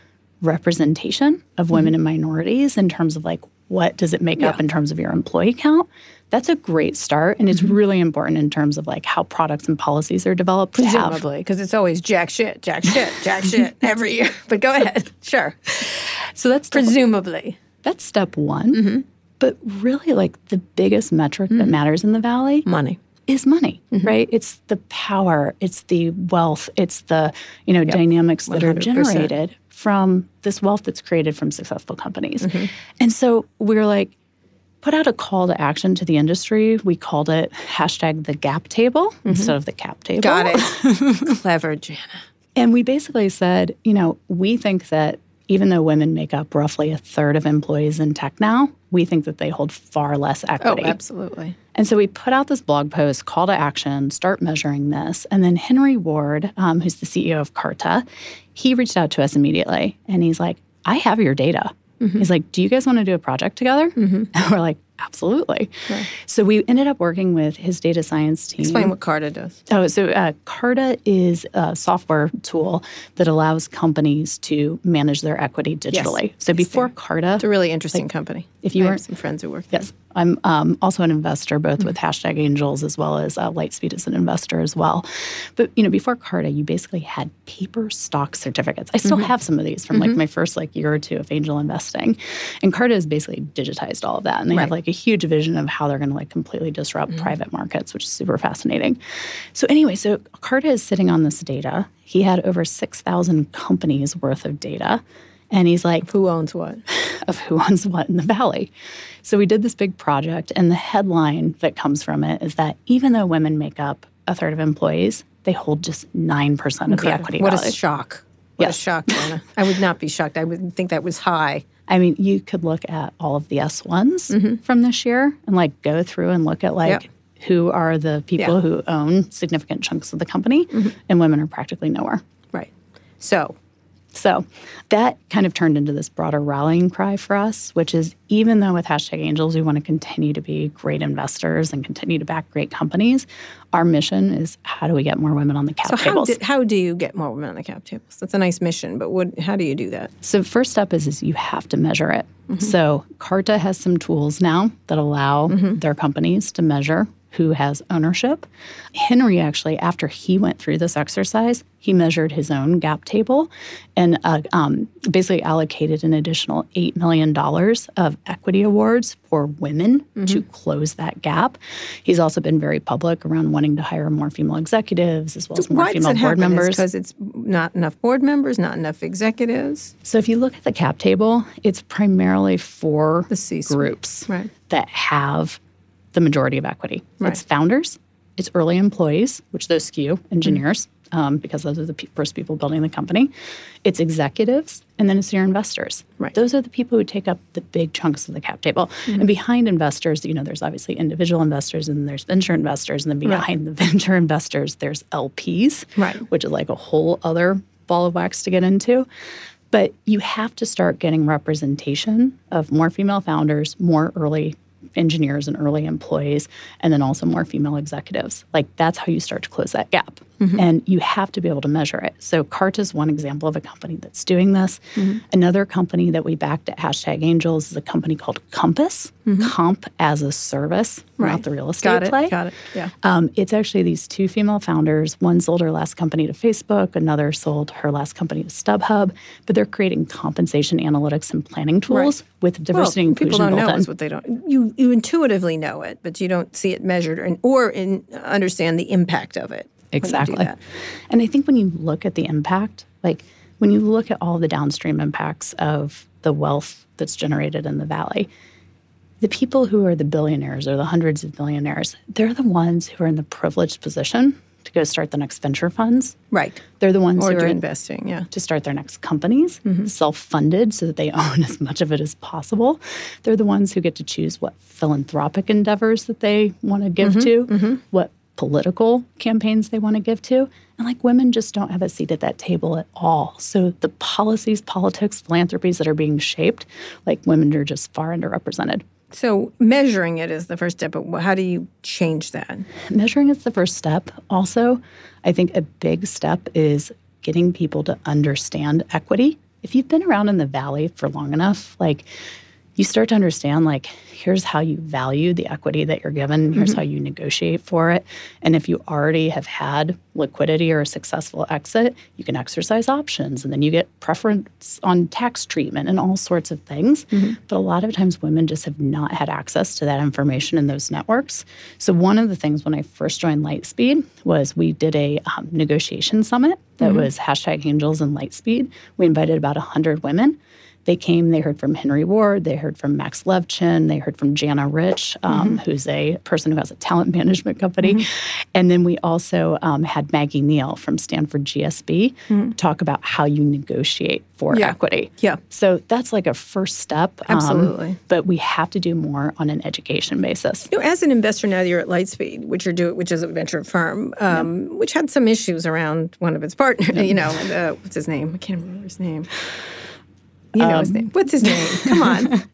representation of women mm-hmm. and minorities in terms of like what does it make up in terms of your employee count. That's a great start, and it's mm-hmm. really important in terms of like how products and policies are developed. Presumably, because it's always jack shit, jack shit, jack shit *laughs* every year. But go ahead. Sure. So that's Presumably. that's step one. Mm-hmm. But really, like the biggest metric that matters in the valley Money. is money, right? It's the power, it's the wealth, it's the you know dynamics that are 100%. generated from this wealth that's created from successful companies. Mm-hmm. And so we're like, put out a call to action to the industry. We called it hashtag the gap table mm-hmm. instead of the cap table. Got it. *laughs* Clever, Jana. And we basically said, you know, we think that even though women make up roughly a third of employees in tech now, we think that they hold far less equity. Oh, absolutely. And so we put out this blog post, call to action, start measuring this. And then Henry Ward, um, who's the CEO of Carta, he reached out to us immediately and he's like, I have your data. He's like, Do you guys want to do a project together? *laughs* And we're like, Absolutely. So we ended up working with his data science team. Explain what Carta does. Oh, so uh, Carta is a software tool that allows companies to manage their equity digitally. So before Carta, It's a really interesting company. if you I have some friends who work there. Yes. I'm um, also an investor, both Mm-hmm. with hashtag angels as well as uh, Lightspeed as an investor as well. But you know, before Carta, you basically had paper stock certificates. I Mm-hmm. still have some of these from like my first like year or two of angel investing, and Carta has basically digitized all of that, and they have Right. Mm-hmm. like a huge vision of how they're going to like completely disrupt mm-hmm. private markets, which is super fascinating. So anyway, so Carta is sitting on this data. He had over six thousand companies worth of data. And he's like, Who owns what? *laughs* of who owns what in the valley. So we did this big project, and the headline that comes from it is that even though women make up a third of employees, they hold just nine percent of the equity What value. a shock. What Yes. a shock. I would not be shocked. I would think that was high. I mean, you could look at all of the S ones mm-hmm. from this year and like go through and look at like Yep. who are the people Yeah. who own significant chunks of the company, mm-hmm. and women are practically nowhere. Right. So, So that kind of turned into this broader rallying cry for us, which is even though with hashtag angels, we want to continue to be great investors and continue to back great companies, our mission is how do we get more women on the cap so how, tables? do, how do you get more women on the cap tables? That's a nice mission, but what, how do you do that? So first step is, is you have to measure it. Mm-hmm. So Carta has some tools now that allow mm-hmm. their companies to measure who has ownership. Henry actually, after he went through this exercise, he measured his own gap table and uh, um, basically allocated an additional $8 million of equity awards for women to close that gap. He's also been very public around wanting to hire more female executives as well as more female board members. Because it's not enough board members, not enough executives. So if you look at the cap table, it's primarily for The C-suite. groups Right. that have the majority of equity. Right. It's founders, it's early employees, which those skew engineers, um, because those are the pe- first people building the company. It's executives, and then it's your investors. Right. Those are the people who take up the big chunks of the cap table. And behind investors, you know, there's obviously individual investors, and there's venture investors, and then behind the *laughs* venture investors, there's LPs, Right. which is like a whole other ball of wax to get into. But you have to start getting representation of more female founders, more early engineers and early employees, and then also more female executives. Like that's how you start to close that gap. Mm-hmm. And you have to be able to measure it. So Carta is one example of a company that's doing this. Mm-hmm. Another company that we backed at hashtag Angels is a company called Compass, mm-hmm. Comp as a service, not the real estate Got it. play. Got it. Yeah. Um, it's actually these two female founders. One sold her last company to Facebook, another sold her last company to StubHub, but they're creating compensation analytics and planning tools with diversity well, and inclusion people don't built know in. is what they don't. You you intuitively know it, but you don't see it measured or, or in, understand the impact of it. When you do Exactly. And I think when you look at the impact, like when you look at all the downstream impacts of the wealth that's generated in the valley, the people who are the billionaires or the hundreds of billionaires, they're the ones who are in the privileged position to go start the next venture funds. Right. They're the ones Or who are investing. Yeah. to start their next companies, mm-hmm. self funded so that they *laughs* own as much of it as possible. They're the ones who get to choose what philanthropic endeavors that they want mm-hmm. to give to, what political campaigns they want to give to. And like women just don't have a seat at that table at all. So the policies, politics, philanthropies that are being shaped, like women are just far underrepresented. So measuring it is the first step, but how do you change that? Measuring is the first step. Also, I think a big step is getting people to understand equity. If you've been around in the valley for long enough, like you start to understand like here's how you value the equity that you're given. Here's mm-hmm. how you negotiate for it. And if you already have had liquidity or a successful exit you can exercise options. And then you get preference on tax treatment and all sorts of things. Mm-hmm. but a lot of times women just have not had access to that information in those networks. So one of the things when i first joined lightspeed was we did a um, negotiation summit that mm-hmm. was hashtag angels and lightspeed. We invited about 100 women they came, they heard from Henry Ward, they heard from Max Levchin, they heard from Jana Rich, um, mm-hmm. who's a person who has a talent management company. Mm-hmm. And then we also um, had Maggie Neale from Stanford GSB mm-hmm. talk about how you negotiate for yeah. equity. Yeah. So that's like a first step. Um, Absolutely. Um, but we have to do more on an education basis. You know, as an investor now, you're at Lightspeed, which you're do, which is a venture firm, um, which had some issues around one of its partners. You know, uh, what's his name? I can't remember his name. You know um, his name. What's his name? Come on. *laughs*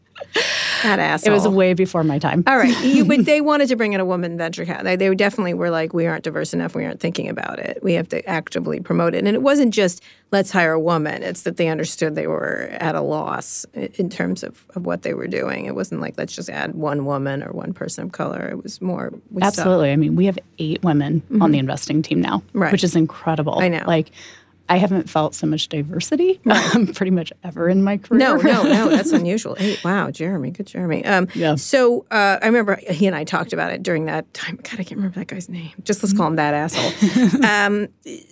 that asshole. It was way before my time. All right. You, but they *laughs* wanted to bring in a woman venture capital. They, they definitely were like, we aren't diverse enough. We aren't thinking about it. We have to actively promote it. And it wasn't just let's hire a woman. It's that they understood they were at a loss in terms of, of what they were doing. It wasn't like let's just add one woman or one person of color. It was more. Absolutely. I mean, we have eight women mm-hmm. on the investing team now, right. which is incredible. I know. Like I haven't felt so much diversity *laughs* um, pretty much ever in my career. No, no, no, *laughs* that's unusual. Hey, wow, Jeremy, good Jeremy. Um, yeah. So uh, I remember he and I talked about it during that time. God, I can't remember that guy's name. Just let's call him that asshole. *laughs* um,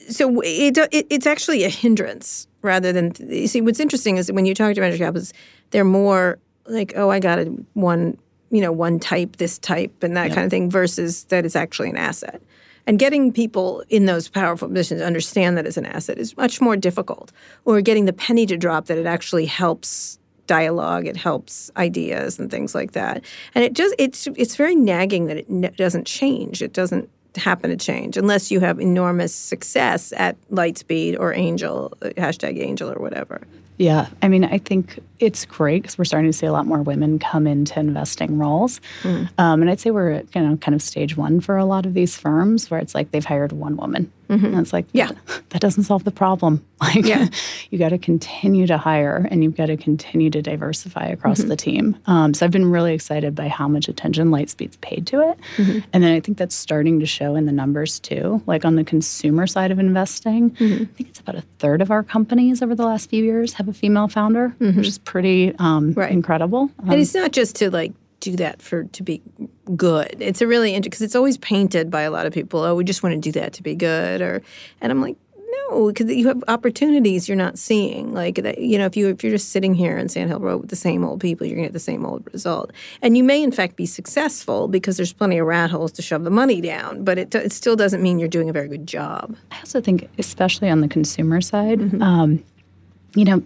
so it, it, it's actually a hindrance rather than you see. What's interesting is when you talk to venture capitalists, they're more like, oh, I got a one, you know, one type, this type, and that kind of thing, versus that it's actually an asset. And getting people in those powerful positions to understand that as an asset is much more difficult. Or getting the penny to drop that it actually helps dialogue, it helps ideas and things like that. And it just it's it's very nagging that it doesn't change. It doesn't happen to change unless you have enormous success at Lightspeed or Angel uh, hashtag Angel or whatever. Yeah, I mean, I think it's great because we're starting to see a lot more women come into investing roles, mm. um, and I'd say we're you know kind of stage one for a lot of these firms where it's like they've hired one woman, mm-hmm. and it's like yeah, *laughs* that doesn't solve the problem. *laughs* Like, yeah. *laughs* you got to continue to hire and you've got to continue to diversify across mm-hmm. the team. Um, so I've been really excited by how much attention Lightspeed's paid to it, mm-hmm. and then I think that's starting to show in the numbers too. Like on the consumer side of investing, mm-hmm. I think it's about a third of our companies over the last few years have a female founder, mm-hmm. which is pretty um, right. incredible. Um, and it's not just to like do that for to be good. It's a really interesting because it's always painted by a lot of people. Oh, we just want to do that to be good, or and I'm like, no, because you have opportunities you're not seeing. Like that, you know, if you if you're just sitting here in Sand Hill Road with the same old people, you're gonna get the same old result. And you may in fact be successful because there's plenty of rat holes to shove the money down, but it it still doesn't mean you're doing a very good job. I also think, especially on the consumer side, mm-hmm. um, you know,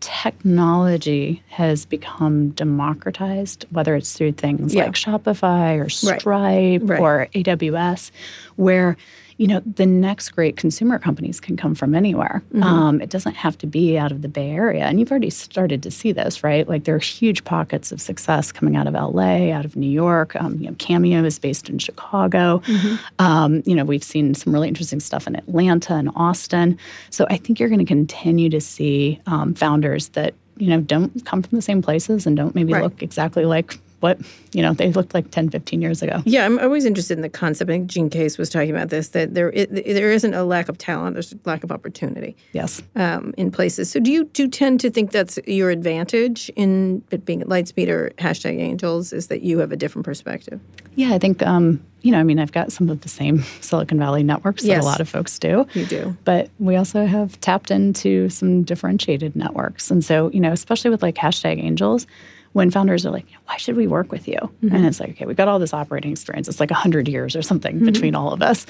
technology has become democratized, whether it's through things yeah. like Shopify or Stripe right. Right. or AWS, where you know the next great consumer companies can come from anywhere. Mm-hmm. Um, it doesn't have to be out of the Bay Area, and you've already started to see this, right? Like there are huge pockets of success coming out of LA, out of New York. Um, you know, Cameo is based in Chicago. Mm-hmm. Um, you know, we've seen some really interesting stuff in Atlanta and Austin. So I think you're going to continue to see um, founders that you know don't come from the same places and don't maybe right. look exactly like what you know they looked like 10 15 years ago yeah i'm always interested in the concept i think Jean Case was talking about this that there it, there isn't a lack of talent there's a lack of opportunity yes um, in places so do you do you tend to think that's your advantage in it being at lightspeed or hashtag angels is that you have a different perspective yeah i think um, you know, I mean, I've got some of the same *laughs* Silicon Valley networks yes. that a lot of folks do. You do. But we also have tapped into some differentiated networks. And so, you know, especially with like hashtag angels, when founders are like, why should we work with you? Mm-hmm. And it's like, okay, we've got all this operating experience. It's like 100 years or something mm-hmm. between all of us.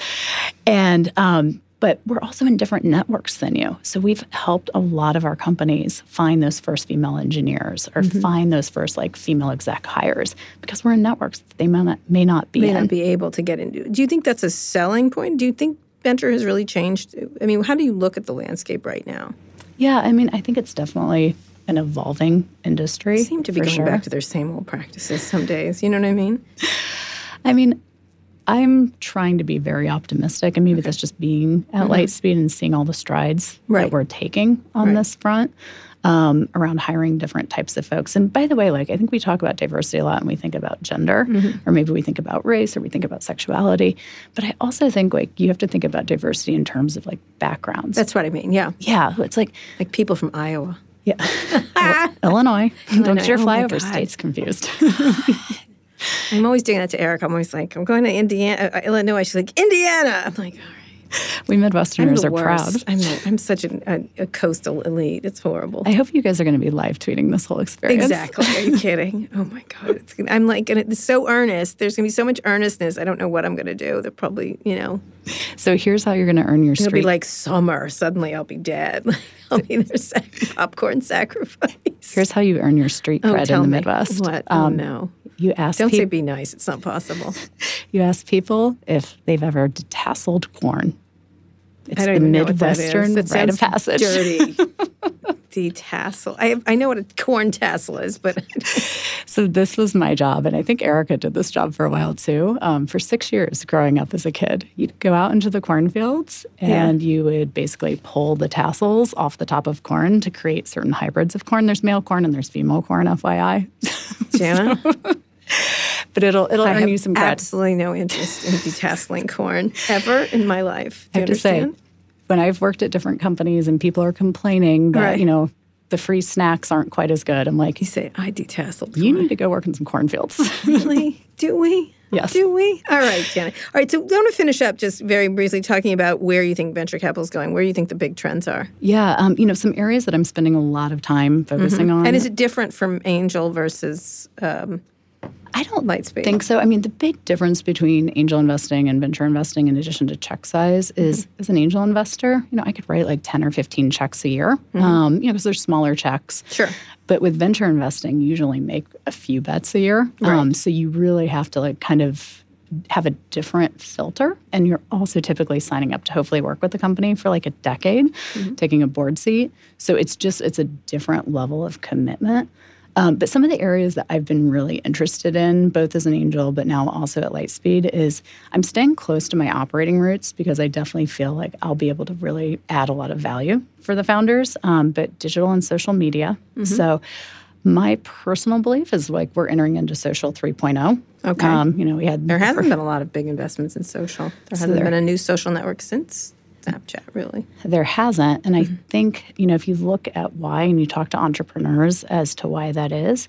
And, um, but we're also in different networks than you. So we've helped a lot of our companies find those first female engineers or mm-hmm. find those first like female exec hires because we're in networks that they may not, may not be may in. not be able to get into. Do you think that's a selling point? Do you think venture has really changed? I mean, how do you look at the landscape right now? Yeah, I mean, I think it's definitely an evolving industry. They seem to be going sure. back to their same old practices some days. You know what I mean? *sighs* I mean, I'm trying to be very optimistic, and maybe that's just being at light speed and seeing all the strides Mm-hmm. Right. that we're taking on Right. this front um, around hiring different types of folks. And by the way, like I think we talk about diversity a lot, and we think about gender, Mm-hmm. or maybe we think about race, or we think about sexuality. But I also think like you have to think about diversity in terms of like backgrounds. That's what I mean. Yeah. yeah, it's like Like people from Iowa. Yeah, *laughs* Illinois. Don't Illinois. get your Oh flyover God. states confused. *laughs* I'm always doing that to Eric. I'm always like, I'm going to Indiana, uh, Illinois. She's like, Indiana. I'm like, all right. *laughs* we Midwesterners are worst. proud. I'm, the- I'm such an, a, a coastal elite. It's horrible. I hope you guys are going to be live tweeting this whole experience. Exactly. Are you *laughs* kidding? Oh my God. It's, gonna- I'm like, gonna, it's so earnest. There's going to be so much earnestness. I don't know what I'm going to do. They're probably, you know, So here's how you're going to earn your street. it'll street. be like summer. Suddenly I'll be dead. *laughs* I'll be their sac- popcorn sacrifice. here's how you earn your street Oh, cred tell in the me. Midwest. What? Um, oh, no. You ask Don't say be nice. It's not possible. *laughs* you ask people if they've ever detasseled corn. It's I don't the even know what that is. Midwestern That rite of passage. Dirty. *laughs* Detassel. I I know what a corn tassel is, but *laughs* So this was my job, and I think Erica did this job for a while too. Um, for six years, growing up as a kid, you'd go out into the cornfields and you would basically pull the tassels off the top of corn to create certain hybrids of corn. There's male corn and there's female corn, FYI. Jana, *laughs* but it'll it'll I earn you some credit. absolutely no interest in detasseling corn ever in my life. Do I you have to say, when I've worked at different companies and people are complaining that Right. you know the free snacks aren't quite as good, I'm like, You say I detasseled. you corn. need to go work in some cornfields. *laughs* really? Do we? Yes. Do we? All right, Janet. All right, so I want to finish up just very briefly talking about where you think venture capital is going, where you think the big trends are. yeah, um, you know, some areas that I'm spending a lot of time focusing on. Mm-hmm. And is it different from angel versus um, I don't Lightspeed? think so. I mean, the big difference between angel investing and venture investing, in addition to check size, is Mm-hmm. as an angel investor, you know, I could write like 10 or 15 checks a year, Mm-hmm. um, you know, because they're smaller checks. Sure. But with venture investing, you usually make a few bets a year. Um, so you really have to like kind of have a different filter. And you're also typically signing up to hopefully work with the company for like a decade, Mm-hmm. taking a board seat. So it's just, it's a different level of commitment. Um, but some of the areas that I've been really interested in, both as an angel, but now also at Lightspeed, is I'm staying close to my operating roots because I definitely feel like I'll be able to really add a lot of value for the founders. Um, but digital and social media. So my personal belief is like we're entering into social 3.0. Okay. Um, you know, we had There hasn't been a lot of big investments in social. There hasn't there- been a new social network since Snapchat, really. There hasn't. And I Mm-hmm. think, you know, if you look at why and you talk to entrepreneurs as to why that is,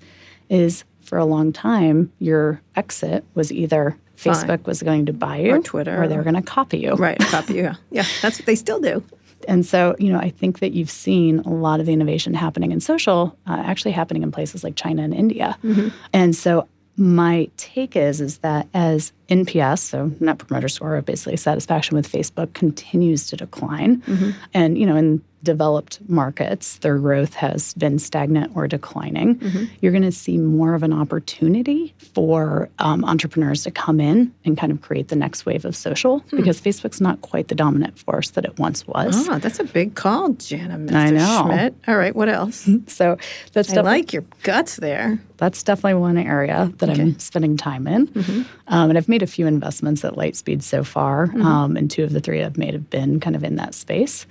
is for a long time, your exit was either Fine. Facebook was going to buy you Or Twitter or they were going to copy you. Right, copy you. Yeah, that's what they still do. *laughs* And so, you know, I think that you've seen a lot of the innovation happening in social, uh, actually happening in places like China and India. And so, my take is is that as NPS, so Net Promoter Score, basically satisfaction with Facebook, continues to decline, mm-hmm. and you know, in developed markets, their growth has been stagnant or declining. You're going to see more of an opportunity for um, entrepreneurs to come in and kind of create the next wave of social because Facebook's not quite the dominant force that it once was. Oh, that's a big call, Jana Mr. I know. Schmidt. All right, what else? *laughs* So that's I like your guts there. that's definitely one area that I'm spending time in. Mm-hmm. Um, and I've made a few investments at Lightspeed so far, Mm-hmm. um, and two of the three I've made have been kind of in that space.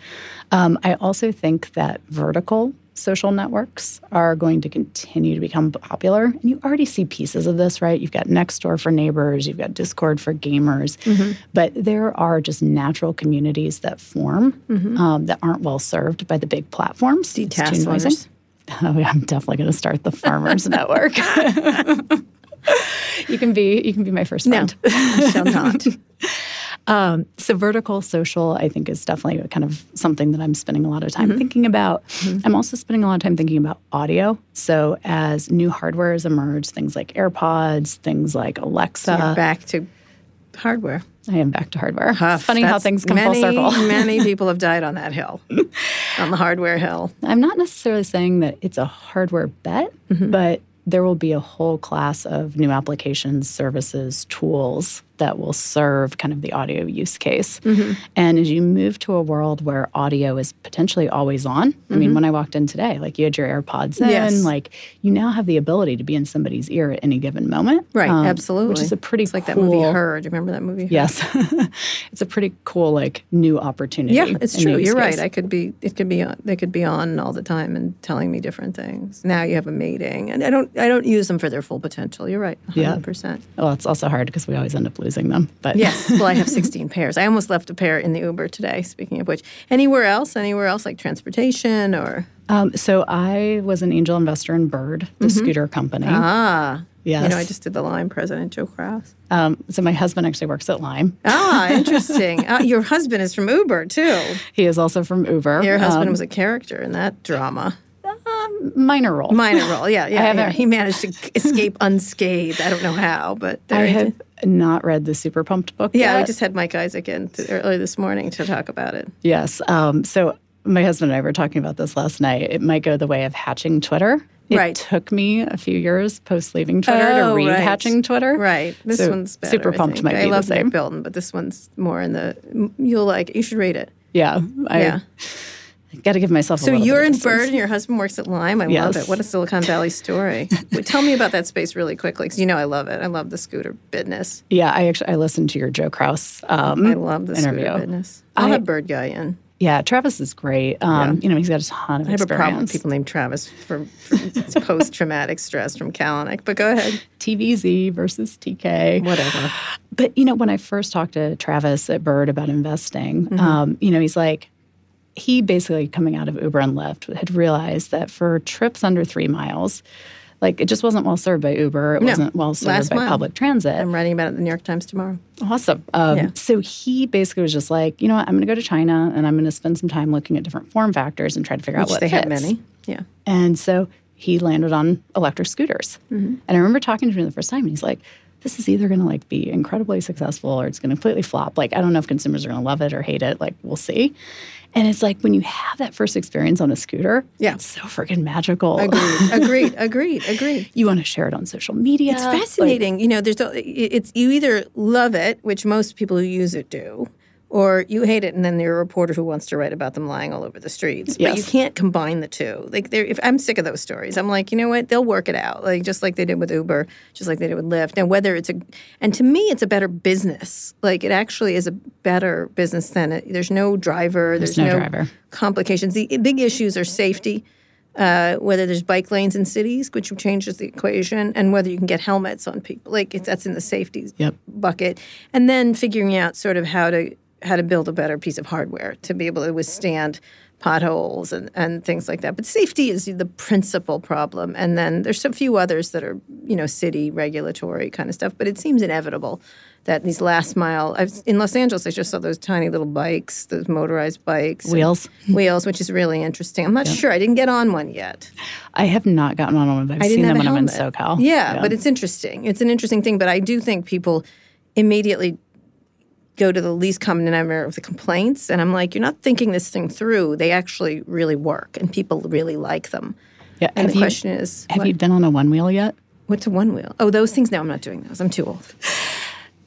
Um, I also think that vertical social networks are going to continue to become popular. And you already see pieces of this, right? You've got Nextdoor for neighbors, you've got Discord for gamers, Mm-hmm. but there are just natural communities that form Mm-hmm. um, that aren't well served by the big platforms. It's too noisy. Detasselers. Oh, yeah, I'm definitely going to start the Farmers *laughs* Network. *laughs* *laughs* you can be you can be my first friend. No. I shall not. Um, so vertical social, I think, is definitely kind of something that I'm spending a lot of time mm-hmm. thinking about. Mm-hmm. I'm also spending a lot of time thinking about audio. So as new hardware has emerged, things like AirPods, things like Alexa. You're back to hardware. I am back to hardware. Huff. it's funny how things come many, full circle. *laughs* many people have died on that hill, on the hardware hill. I'm not necessarily saying that it's a hardware bet, mm-hmm. but there will be a whole class of new applications, services, tools that will serve kind of the audio use case. And as you move to a world where audio is potentially always on, I mean, when I walked in today, like you had your AirPods in, Yes. like you now have the ability to be in somebody's ear at any given moment. Right, um, absolutely. Which is a pretty It's like cool, that movie Her. Do you remember that movie? Her? Yes. *laughs* it's a pretty cool, like, new opportunity. Yeah, it's true. You're right. case. I could be. It could be. On, they could be on all the time and telling me different things. Now you have a meeting, and I don't. I don't use them for their full potential. You're right. Yeah. hundred percent. Well, it's also hard because we always end up losing them. But Yes. Well, I have *laughs* 16 pairs. I almost left a pair in the Uber today. Speaking of which, anywhere else? Anywhere else like transportation or Um, so I was an angel investor in Bird, the scooter company. ah? yes. You know, I just did the Lime President Joe Kraus. um, so my husband actually works at Lime. Ah, *laughs* interesting. uh, your husband is from Uber too. He is also from Uber. Your husband Um, was a character in that drama. minor role. Minor role. Yeah, *laughs* yeah. yeah. He managed to escape unscathed. I don't know how, but there I did. Not read the Super Pumped book Yeah, yet. we just had Mike Isaac in to, earlier this morning to talk about it. Yes. Um, so my husband and I were talking about this last night. It might go the way of hatching Twitter. It Right. took me a few years post leaving Twitter to Oh, read right. Hatching Twitter. Right. This So one's better. Super I Pumped think. might I be love the same. Nick Bilton, but this one's more in the. You'll like. You should read it. Yeah. I Yeah. Got to give myself a So you're in. Bird and your husband works at Lime. I love it. What a Silicon Valley story. *laughs* Wait, tell me about that space really quickly because you know I love it. I love the scooter business. Yeah, I actually I listened to your Joe Kraus um, I love the interview. scooter business. I'll I- have Bird guy in. Yeah, Travis is great. Um, Yeah. You know, he's got a ton of I have a problem with people named Travis for, *laughs* for post traumatic stress from Kalanick, but go ahead. TVZ versus TK. Whatever. But you know, when I first talked to Travis at Bird about investing, Mm-hmm. um, you know, he's like, he basically coming out of Uber and Lyft had realized that for trips under three miles, like it just wasn't well served by Uber. It No. wasn't well served by mile. public transit. I'm writing about it in the New York Times tomorrow. Awesome. Um, Yeah. So he basically was just like, you know what, I'm going to go to China and I'm going to spend some time looking at different form factors and try to figure out Which what they have fits. many. Yeah. And so he landed on electric scooters. Mm-hmm. And I remember talking to him the first time, and he's like, this is either going to like be incredibly successful or it's going to completely flop. Like, I don't know if consumers are going to love it or hate it. Like, we'll see. And it's like when you have that first experience on a scooter, Yeah. it's so freaking magical. Agreed. *laughs* agreed. Agreed. Agreed. you want to share it on social media. It's Like, fascinating. you know, there's a, it's you either love it, which most people who use it do, or you hate it, and then you're a reporter who wants to write about them lying all over the streets. But you can't combine the two. Like, they're- if I'm sick of those stories, I'm like, you know what? They'll work it out, like just like they did with Uber, just like they did with Lyft. And whether it's a, and to me, it's a better business. Like, it actually is a better business than it, there's no driver, there's, no driver. complications. The big issues are safety uh, whether there's bike lanes in cities, which changes the equation, and whether you can get helmets on people. Like it's, that's in the safety Yep. bucket, and then figuring out sort of how to how to build a better piece of hardware to be able to withstand potholes and, and things like that. But safety is the principal problem, and then there's a few others that are you know city regulatory kind of stuff. But it seems inevitable that these last mile. I've, in Los Angeles, I just saw those tiny little bikes, those motorized bikes, Wheels. wheels, which is really interesting. I'm not sure. I didn't get on one yet. I have not gotten on one, but I've I seen them when I'm in. SoCal. Yeah, but it's interesting. It's an interesting thing. But I do think people immediately go to the least common denominator of the complaints, and I'm like, you're not thinking this thing through. They actually really work, and people really like them. yeah. And Have the you, question is, have what- you been on a one wheel yet? what's a one wheel? Oh, those things. No, I'm not doing those. I'm too old.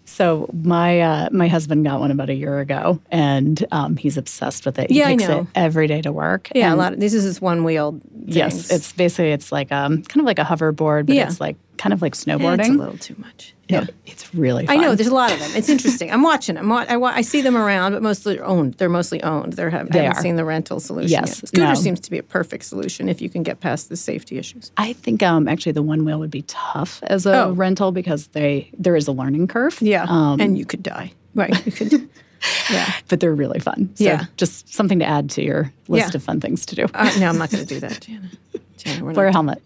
So my uh, my husband got one about a year ago, and um, he's obsessed with it. He Yeah, I takes know. it every day to work. Yeah, a lot. Of, this is this one wheel. Yes, it's basically it's like um kind of like a hoverboard, but Yeah. it's like kind of like snowboarding. it's a little too much. No, it's really. I know there's a lot of them. It's interesting. I'm watching them. I, wa- I see them around, but mostly they're owned. They're mostly owned. They're have, I They haven't are. seen the rental solution. Yes, yet. Scooter no. seems to be a perfect solution if you can get past the safety issues. I think um actually the one wheel would be tough as a Oh. rental because they there is a learning curve. Yeah, um, and you could die. Right, you could. *laughs* yeah. but they're really fun. So Yeah. just something to add to your list Yeah. of fun things to do. Uh, no, I'm not going *laughs* to do that, Jana. Jana, we're Wear a not. helmet.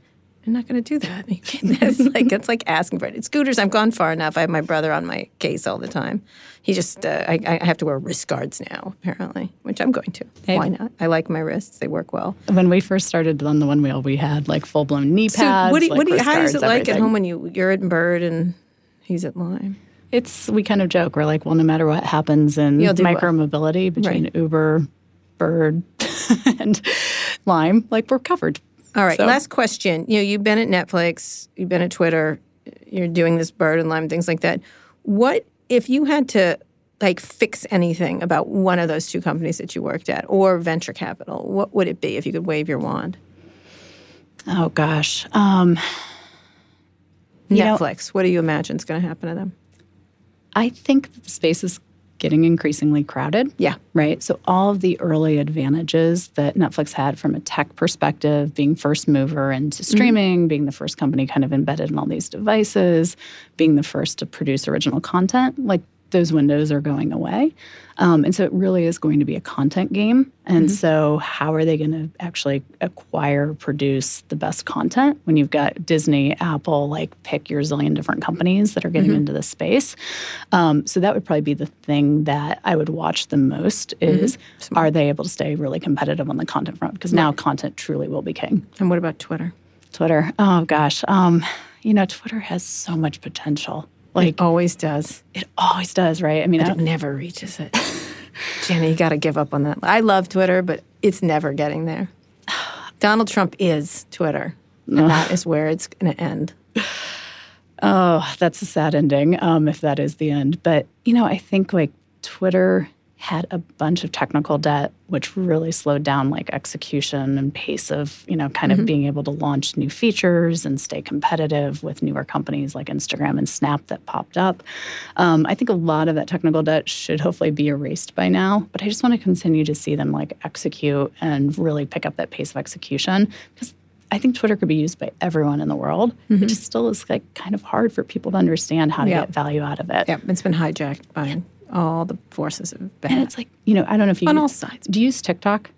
I'm not going to do that. *laughs* It's like it's like asking for it. It's Scooters, I've gone far enough. I have my brother on my case all the time. He just, uh, I, I have to wear wrist guards now, apparently, which I'm going to. Hey. Why not? I like my wrists; they work well. When we first started on the one wheel, we had like full blown knee pads. So, what do you, like what do you, how is it guards, like at home when you you're at Bird and he's at Lime? It's we kind of joke. We're like, well, no matter what happens in You'll well. micro mobility between Right. Uber, Bird, *laughs* and Lime, like we're covered. All right, So- last question. You know, you've been at Netflix, you've been at Twitter, you're doing this Bird and Lime things like that. What if you had to like fix anything about one of those two companies that you worked at or venture capital, what would it be if you could wave your wand? Oh gosh. Um, you know, Netflix. what do you imagine is going to happen to them? I think that the space is getting increasingly crowded. Yeah. Right. So, all of the early advantages that Netflix had from a tech perspective, being first mover into mm-hmm. streaming, being the first company kind of embedded in all these devices, being the first to produce original content, like those windows are going away. Um, and so it really is going to be a content game. And so, how are they going to actually acquire, produce the best content when you've got Disney, Apple, like pick your zillion different companies that are getting into the space? Um, so, that would probably be the thing that I would watch the most is are they able to stay really competitive on the content front? Because now content truly will be king. And what about Twitter? Twitter, oh gosh. Um, you know, Twitter has so much potential. Like, It always does. it always does, right? I mean, I It never reaches it. *laughs* Jenny, you got to give up on that. I love Twitter, but it's never getting there. *sighs* Donald Trump is Twitter, and that *sighs* is where it's going to end. Oh, that's a sad ending um, if that is the end. But, you know, I think like Twitter had a bunch of technical debt, which really slowed down like execution and pace of, you know, kind of being able to launch new features and stay competitive with newer companies like Instagram and Snap that popped up. Um, I think a lot of that technical debt should hopefully be erased by now, but I just want to continue to see them like execute and really pick up that pace of execution because I think Twitter could be used by everyone in the world. It just still is like kind of hard for people to understand how to Yeah. get value out of it. Yeah, it's been hijacked by all the forces of And bad. it's like, you know, I don't know if you On use- all sides. Do you use TikTok?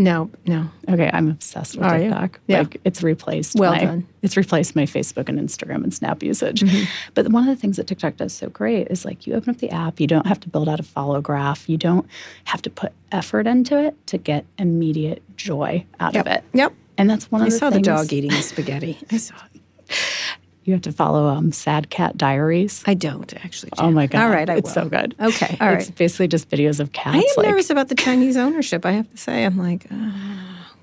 No, no. Okay, I'm obsessed with Are you? TikTok. Yeah. Like it's replaced Well my done. it's replaced my Facebook and Instagram and Snap usage. Mm-hmm. But one of the things that TikTok does so great is like you open up the app, you don't have to build out a follow graph, you don't have to put effort into it to get immediate joy out Yep. of it. Yep. And that's one I of the I saw the dog eating the spaghetti. I saw it. *laughs* you have to follow um, Sad Cat Diaries. I don't actually. Oh my god! All right, I it's will. so good. Okay, all It's basically just videos of cats. I am like, nervous about the Chinese ownership. I have to say, I'm like, uh,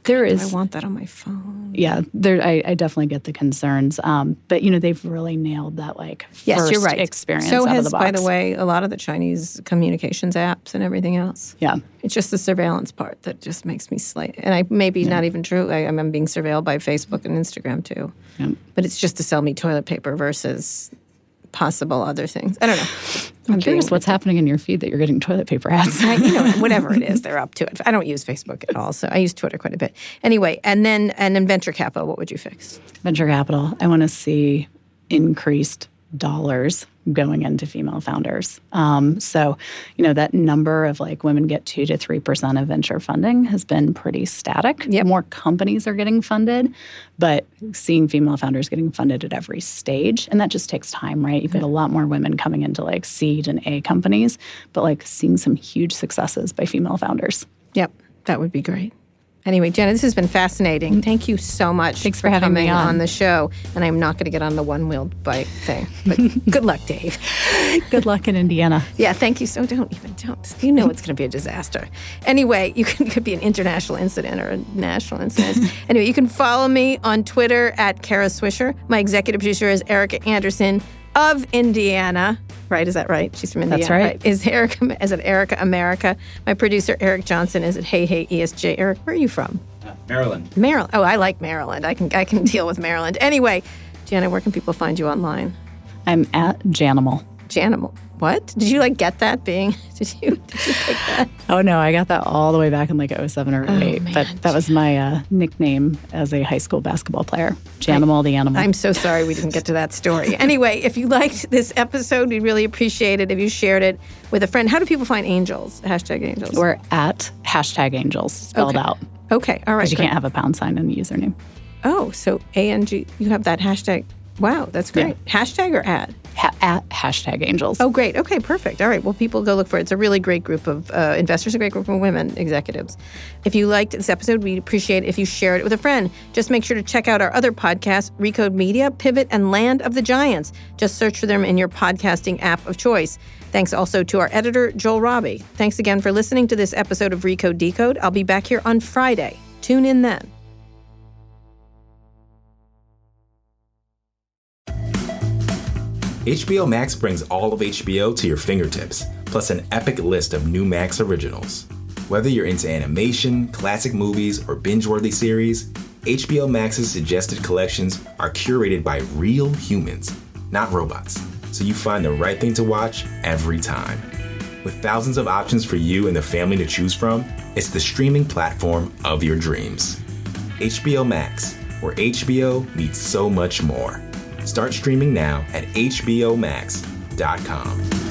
there I want that on my phone. yeah, there. I, I definitely get the concerns, um, but you know they've really nailed that like Yes, first you're right. experience So out has, of the box. by the way, a lot of the Chinese communications apps and everything else. yeah, It's just the surveillance part that just makes me slight. And I maybe not even true. I, I'm being surveilled by Facebook and Instagram too. Yeah. But it's just to sell me toilet paper versus possible other things. I don't know. I'm curious what's happening in your feed that you're getting toilet paper ads. I, you know, *laughs* whatever it is, they're up to it. I don't use Facebook at all, so I use Twitter quite a bit. Anyway, and then and then venture capital. What would you fix? Venture capital. I want to see increased dollars going into female founders. Um, so, you know, that number of like women get two to three percent of venture funding has been pretty static. Yep. More companies are getting funded, but seeing female founders getting funded at every stage, and that just takes time, right? You've got a lot more women coming into like seed and A companies, but like seeing some huge successes by female founders. Yep, that would be great. Anyway, Jenna, this has been fascinating. Mm. Thank you so much. Thanks for having me on. on the show. And I'm not going to get on the one-wheeled bike thing, but *laughs* good luck, Dave. Good luck in Indiana. Yeah, thank you. So don't even don't. You know it's going to be a disaster. Anyway, you can, could be an international incident or a national incident. *laughs* anyway, you can follow me on Twitter at Kara Swisher. My executive producer is Erica Anderson of Indiana. Right? Is that right? She's from Indiana. That's right. Is Erica? Is it Erica America? My producer Eric Johnson is at Hey Hey ESJ. Eric, where are you from? Uh, Maryland. Maryland. Oh, I like Maryland. I can I can *laughs* deal with Maryland. Anyway, Jana, where can people find you online? I'm at Janimal. Janimal. What? Did you like get that being? *laughs* Did you did you pick that? Oh no, I got that all the way back in like 07 or 08. man, but that was my uh, nickname as a high school basketball player. Janimal the animal. I'm so sorry we didn't get to that story. *laughs* Anyway, if you liked this episode, we'd really appreciate it if you shared it with a friend. How do people find angels? Hashtag angels. We're at hashtag angels spelled Okay. out. okay, all right. Because you can't have a pound sign in the username. Oh, so A N G. You have that hashtag. Wow, that's great. Hashtag or ad? Ha- at hashtag angels. Oh, great. Okay, perfect. All right. Well, people go look for it. It's a really great group of uh, investors, a great group of women executives. If you liked this episode, we'd appreciate it if you shared it with a friend. Just make sure to check out our other podcasts, Recode Media, Pivot, and Land of the Giants. Just search for them in your podcasting app of choice. Thanks also to our editor, Joel Robbie. Thanks again for listening to this episode of Recode Decode. I'll be back here on Friday. Tune in then. HBO Max brings all of HBO to your fingertips, plus an epic list of new Max originals. Whether you're into animation, classic movies, or binge worthy series, HBO Max's suggested collections are curated by real humans, not robots, so you find the right thing to watch every time. With thousands of options for you and the family to choose from, it's the streaming platform of your dreams. HBO Max, where HBO meets so much more. Start streaming now at HBOMax.com.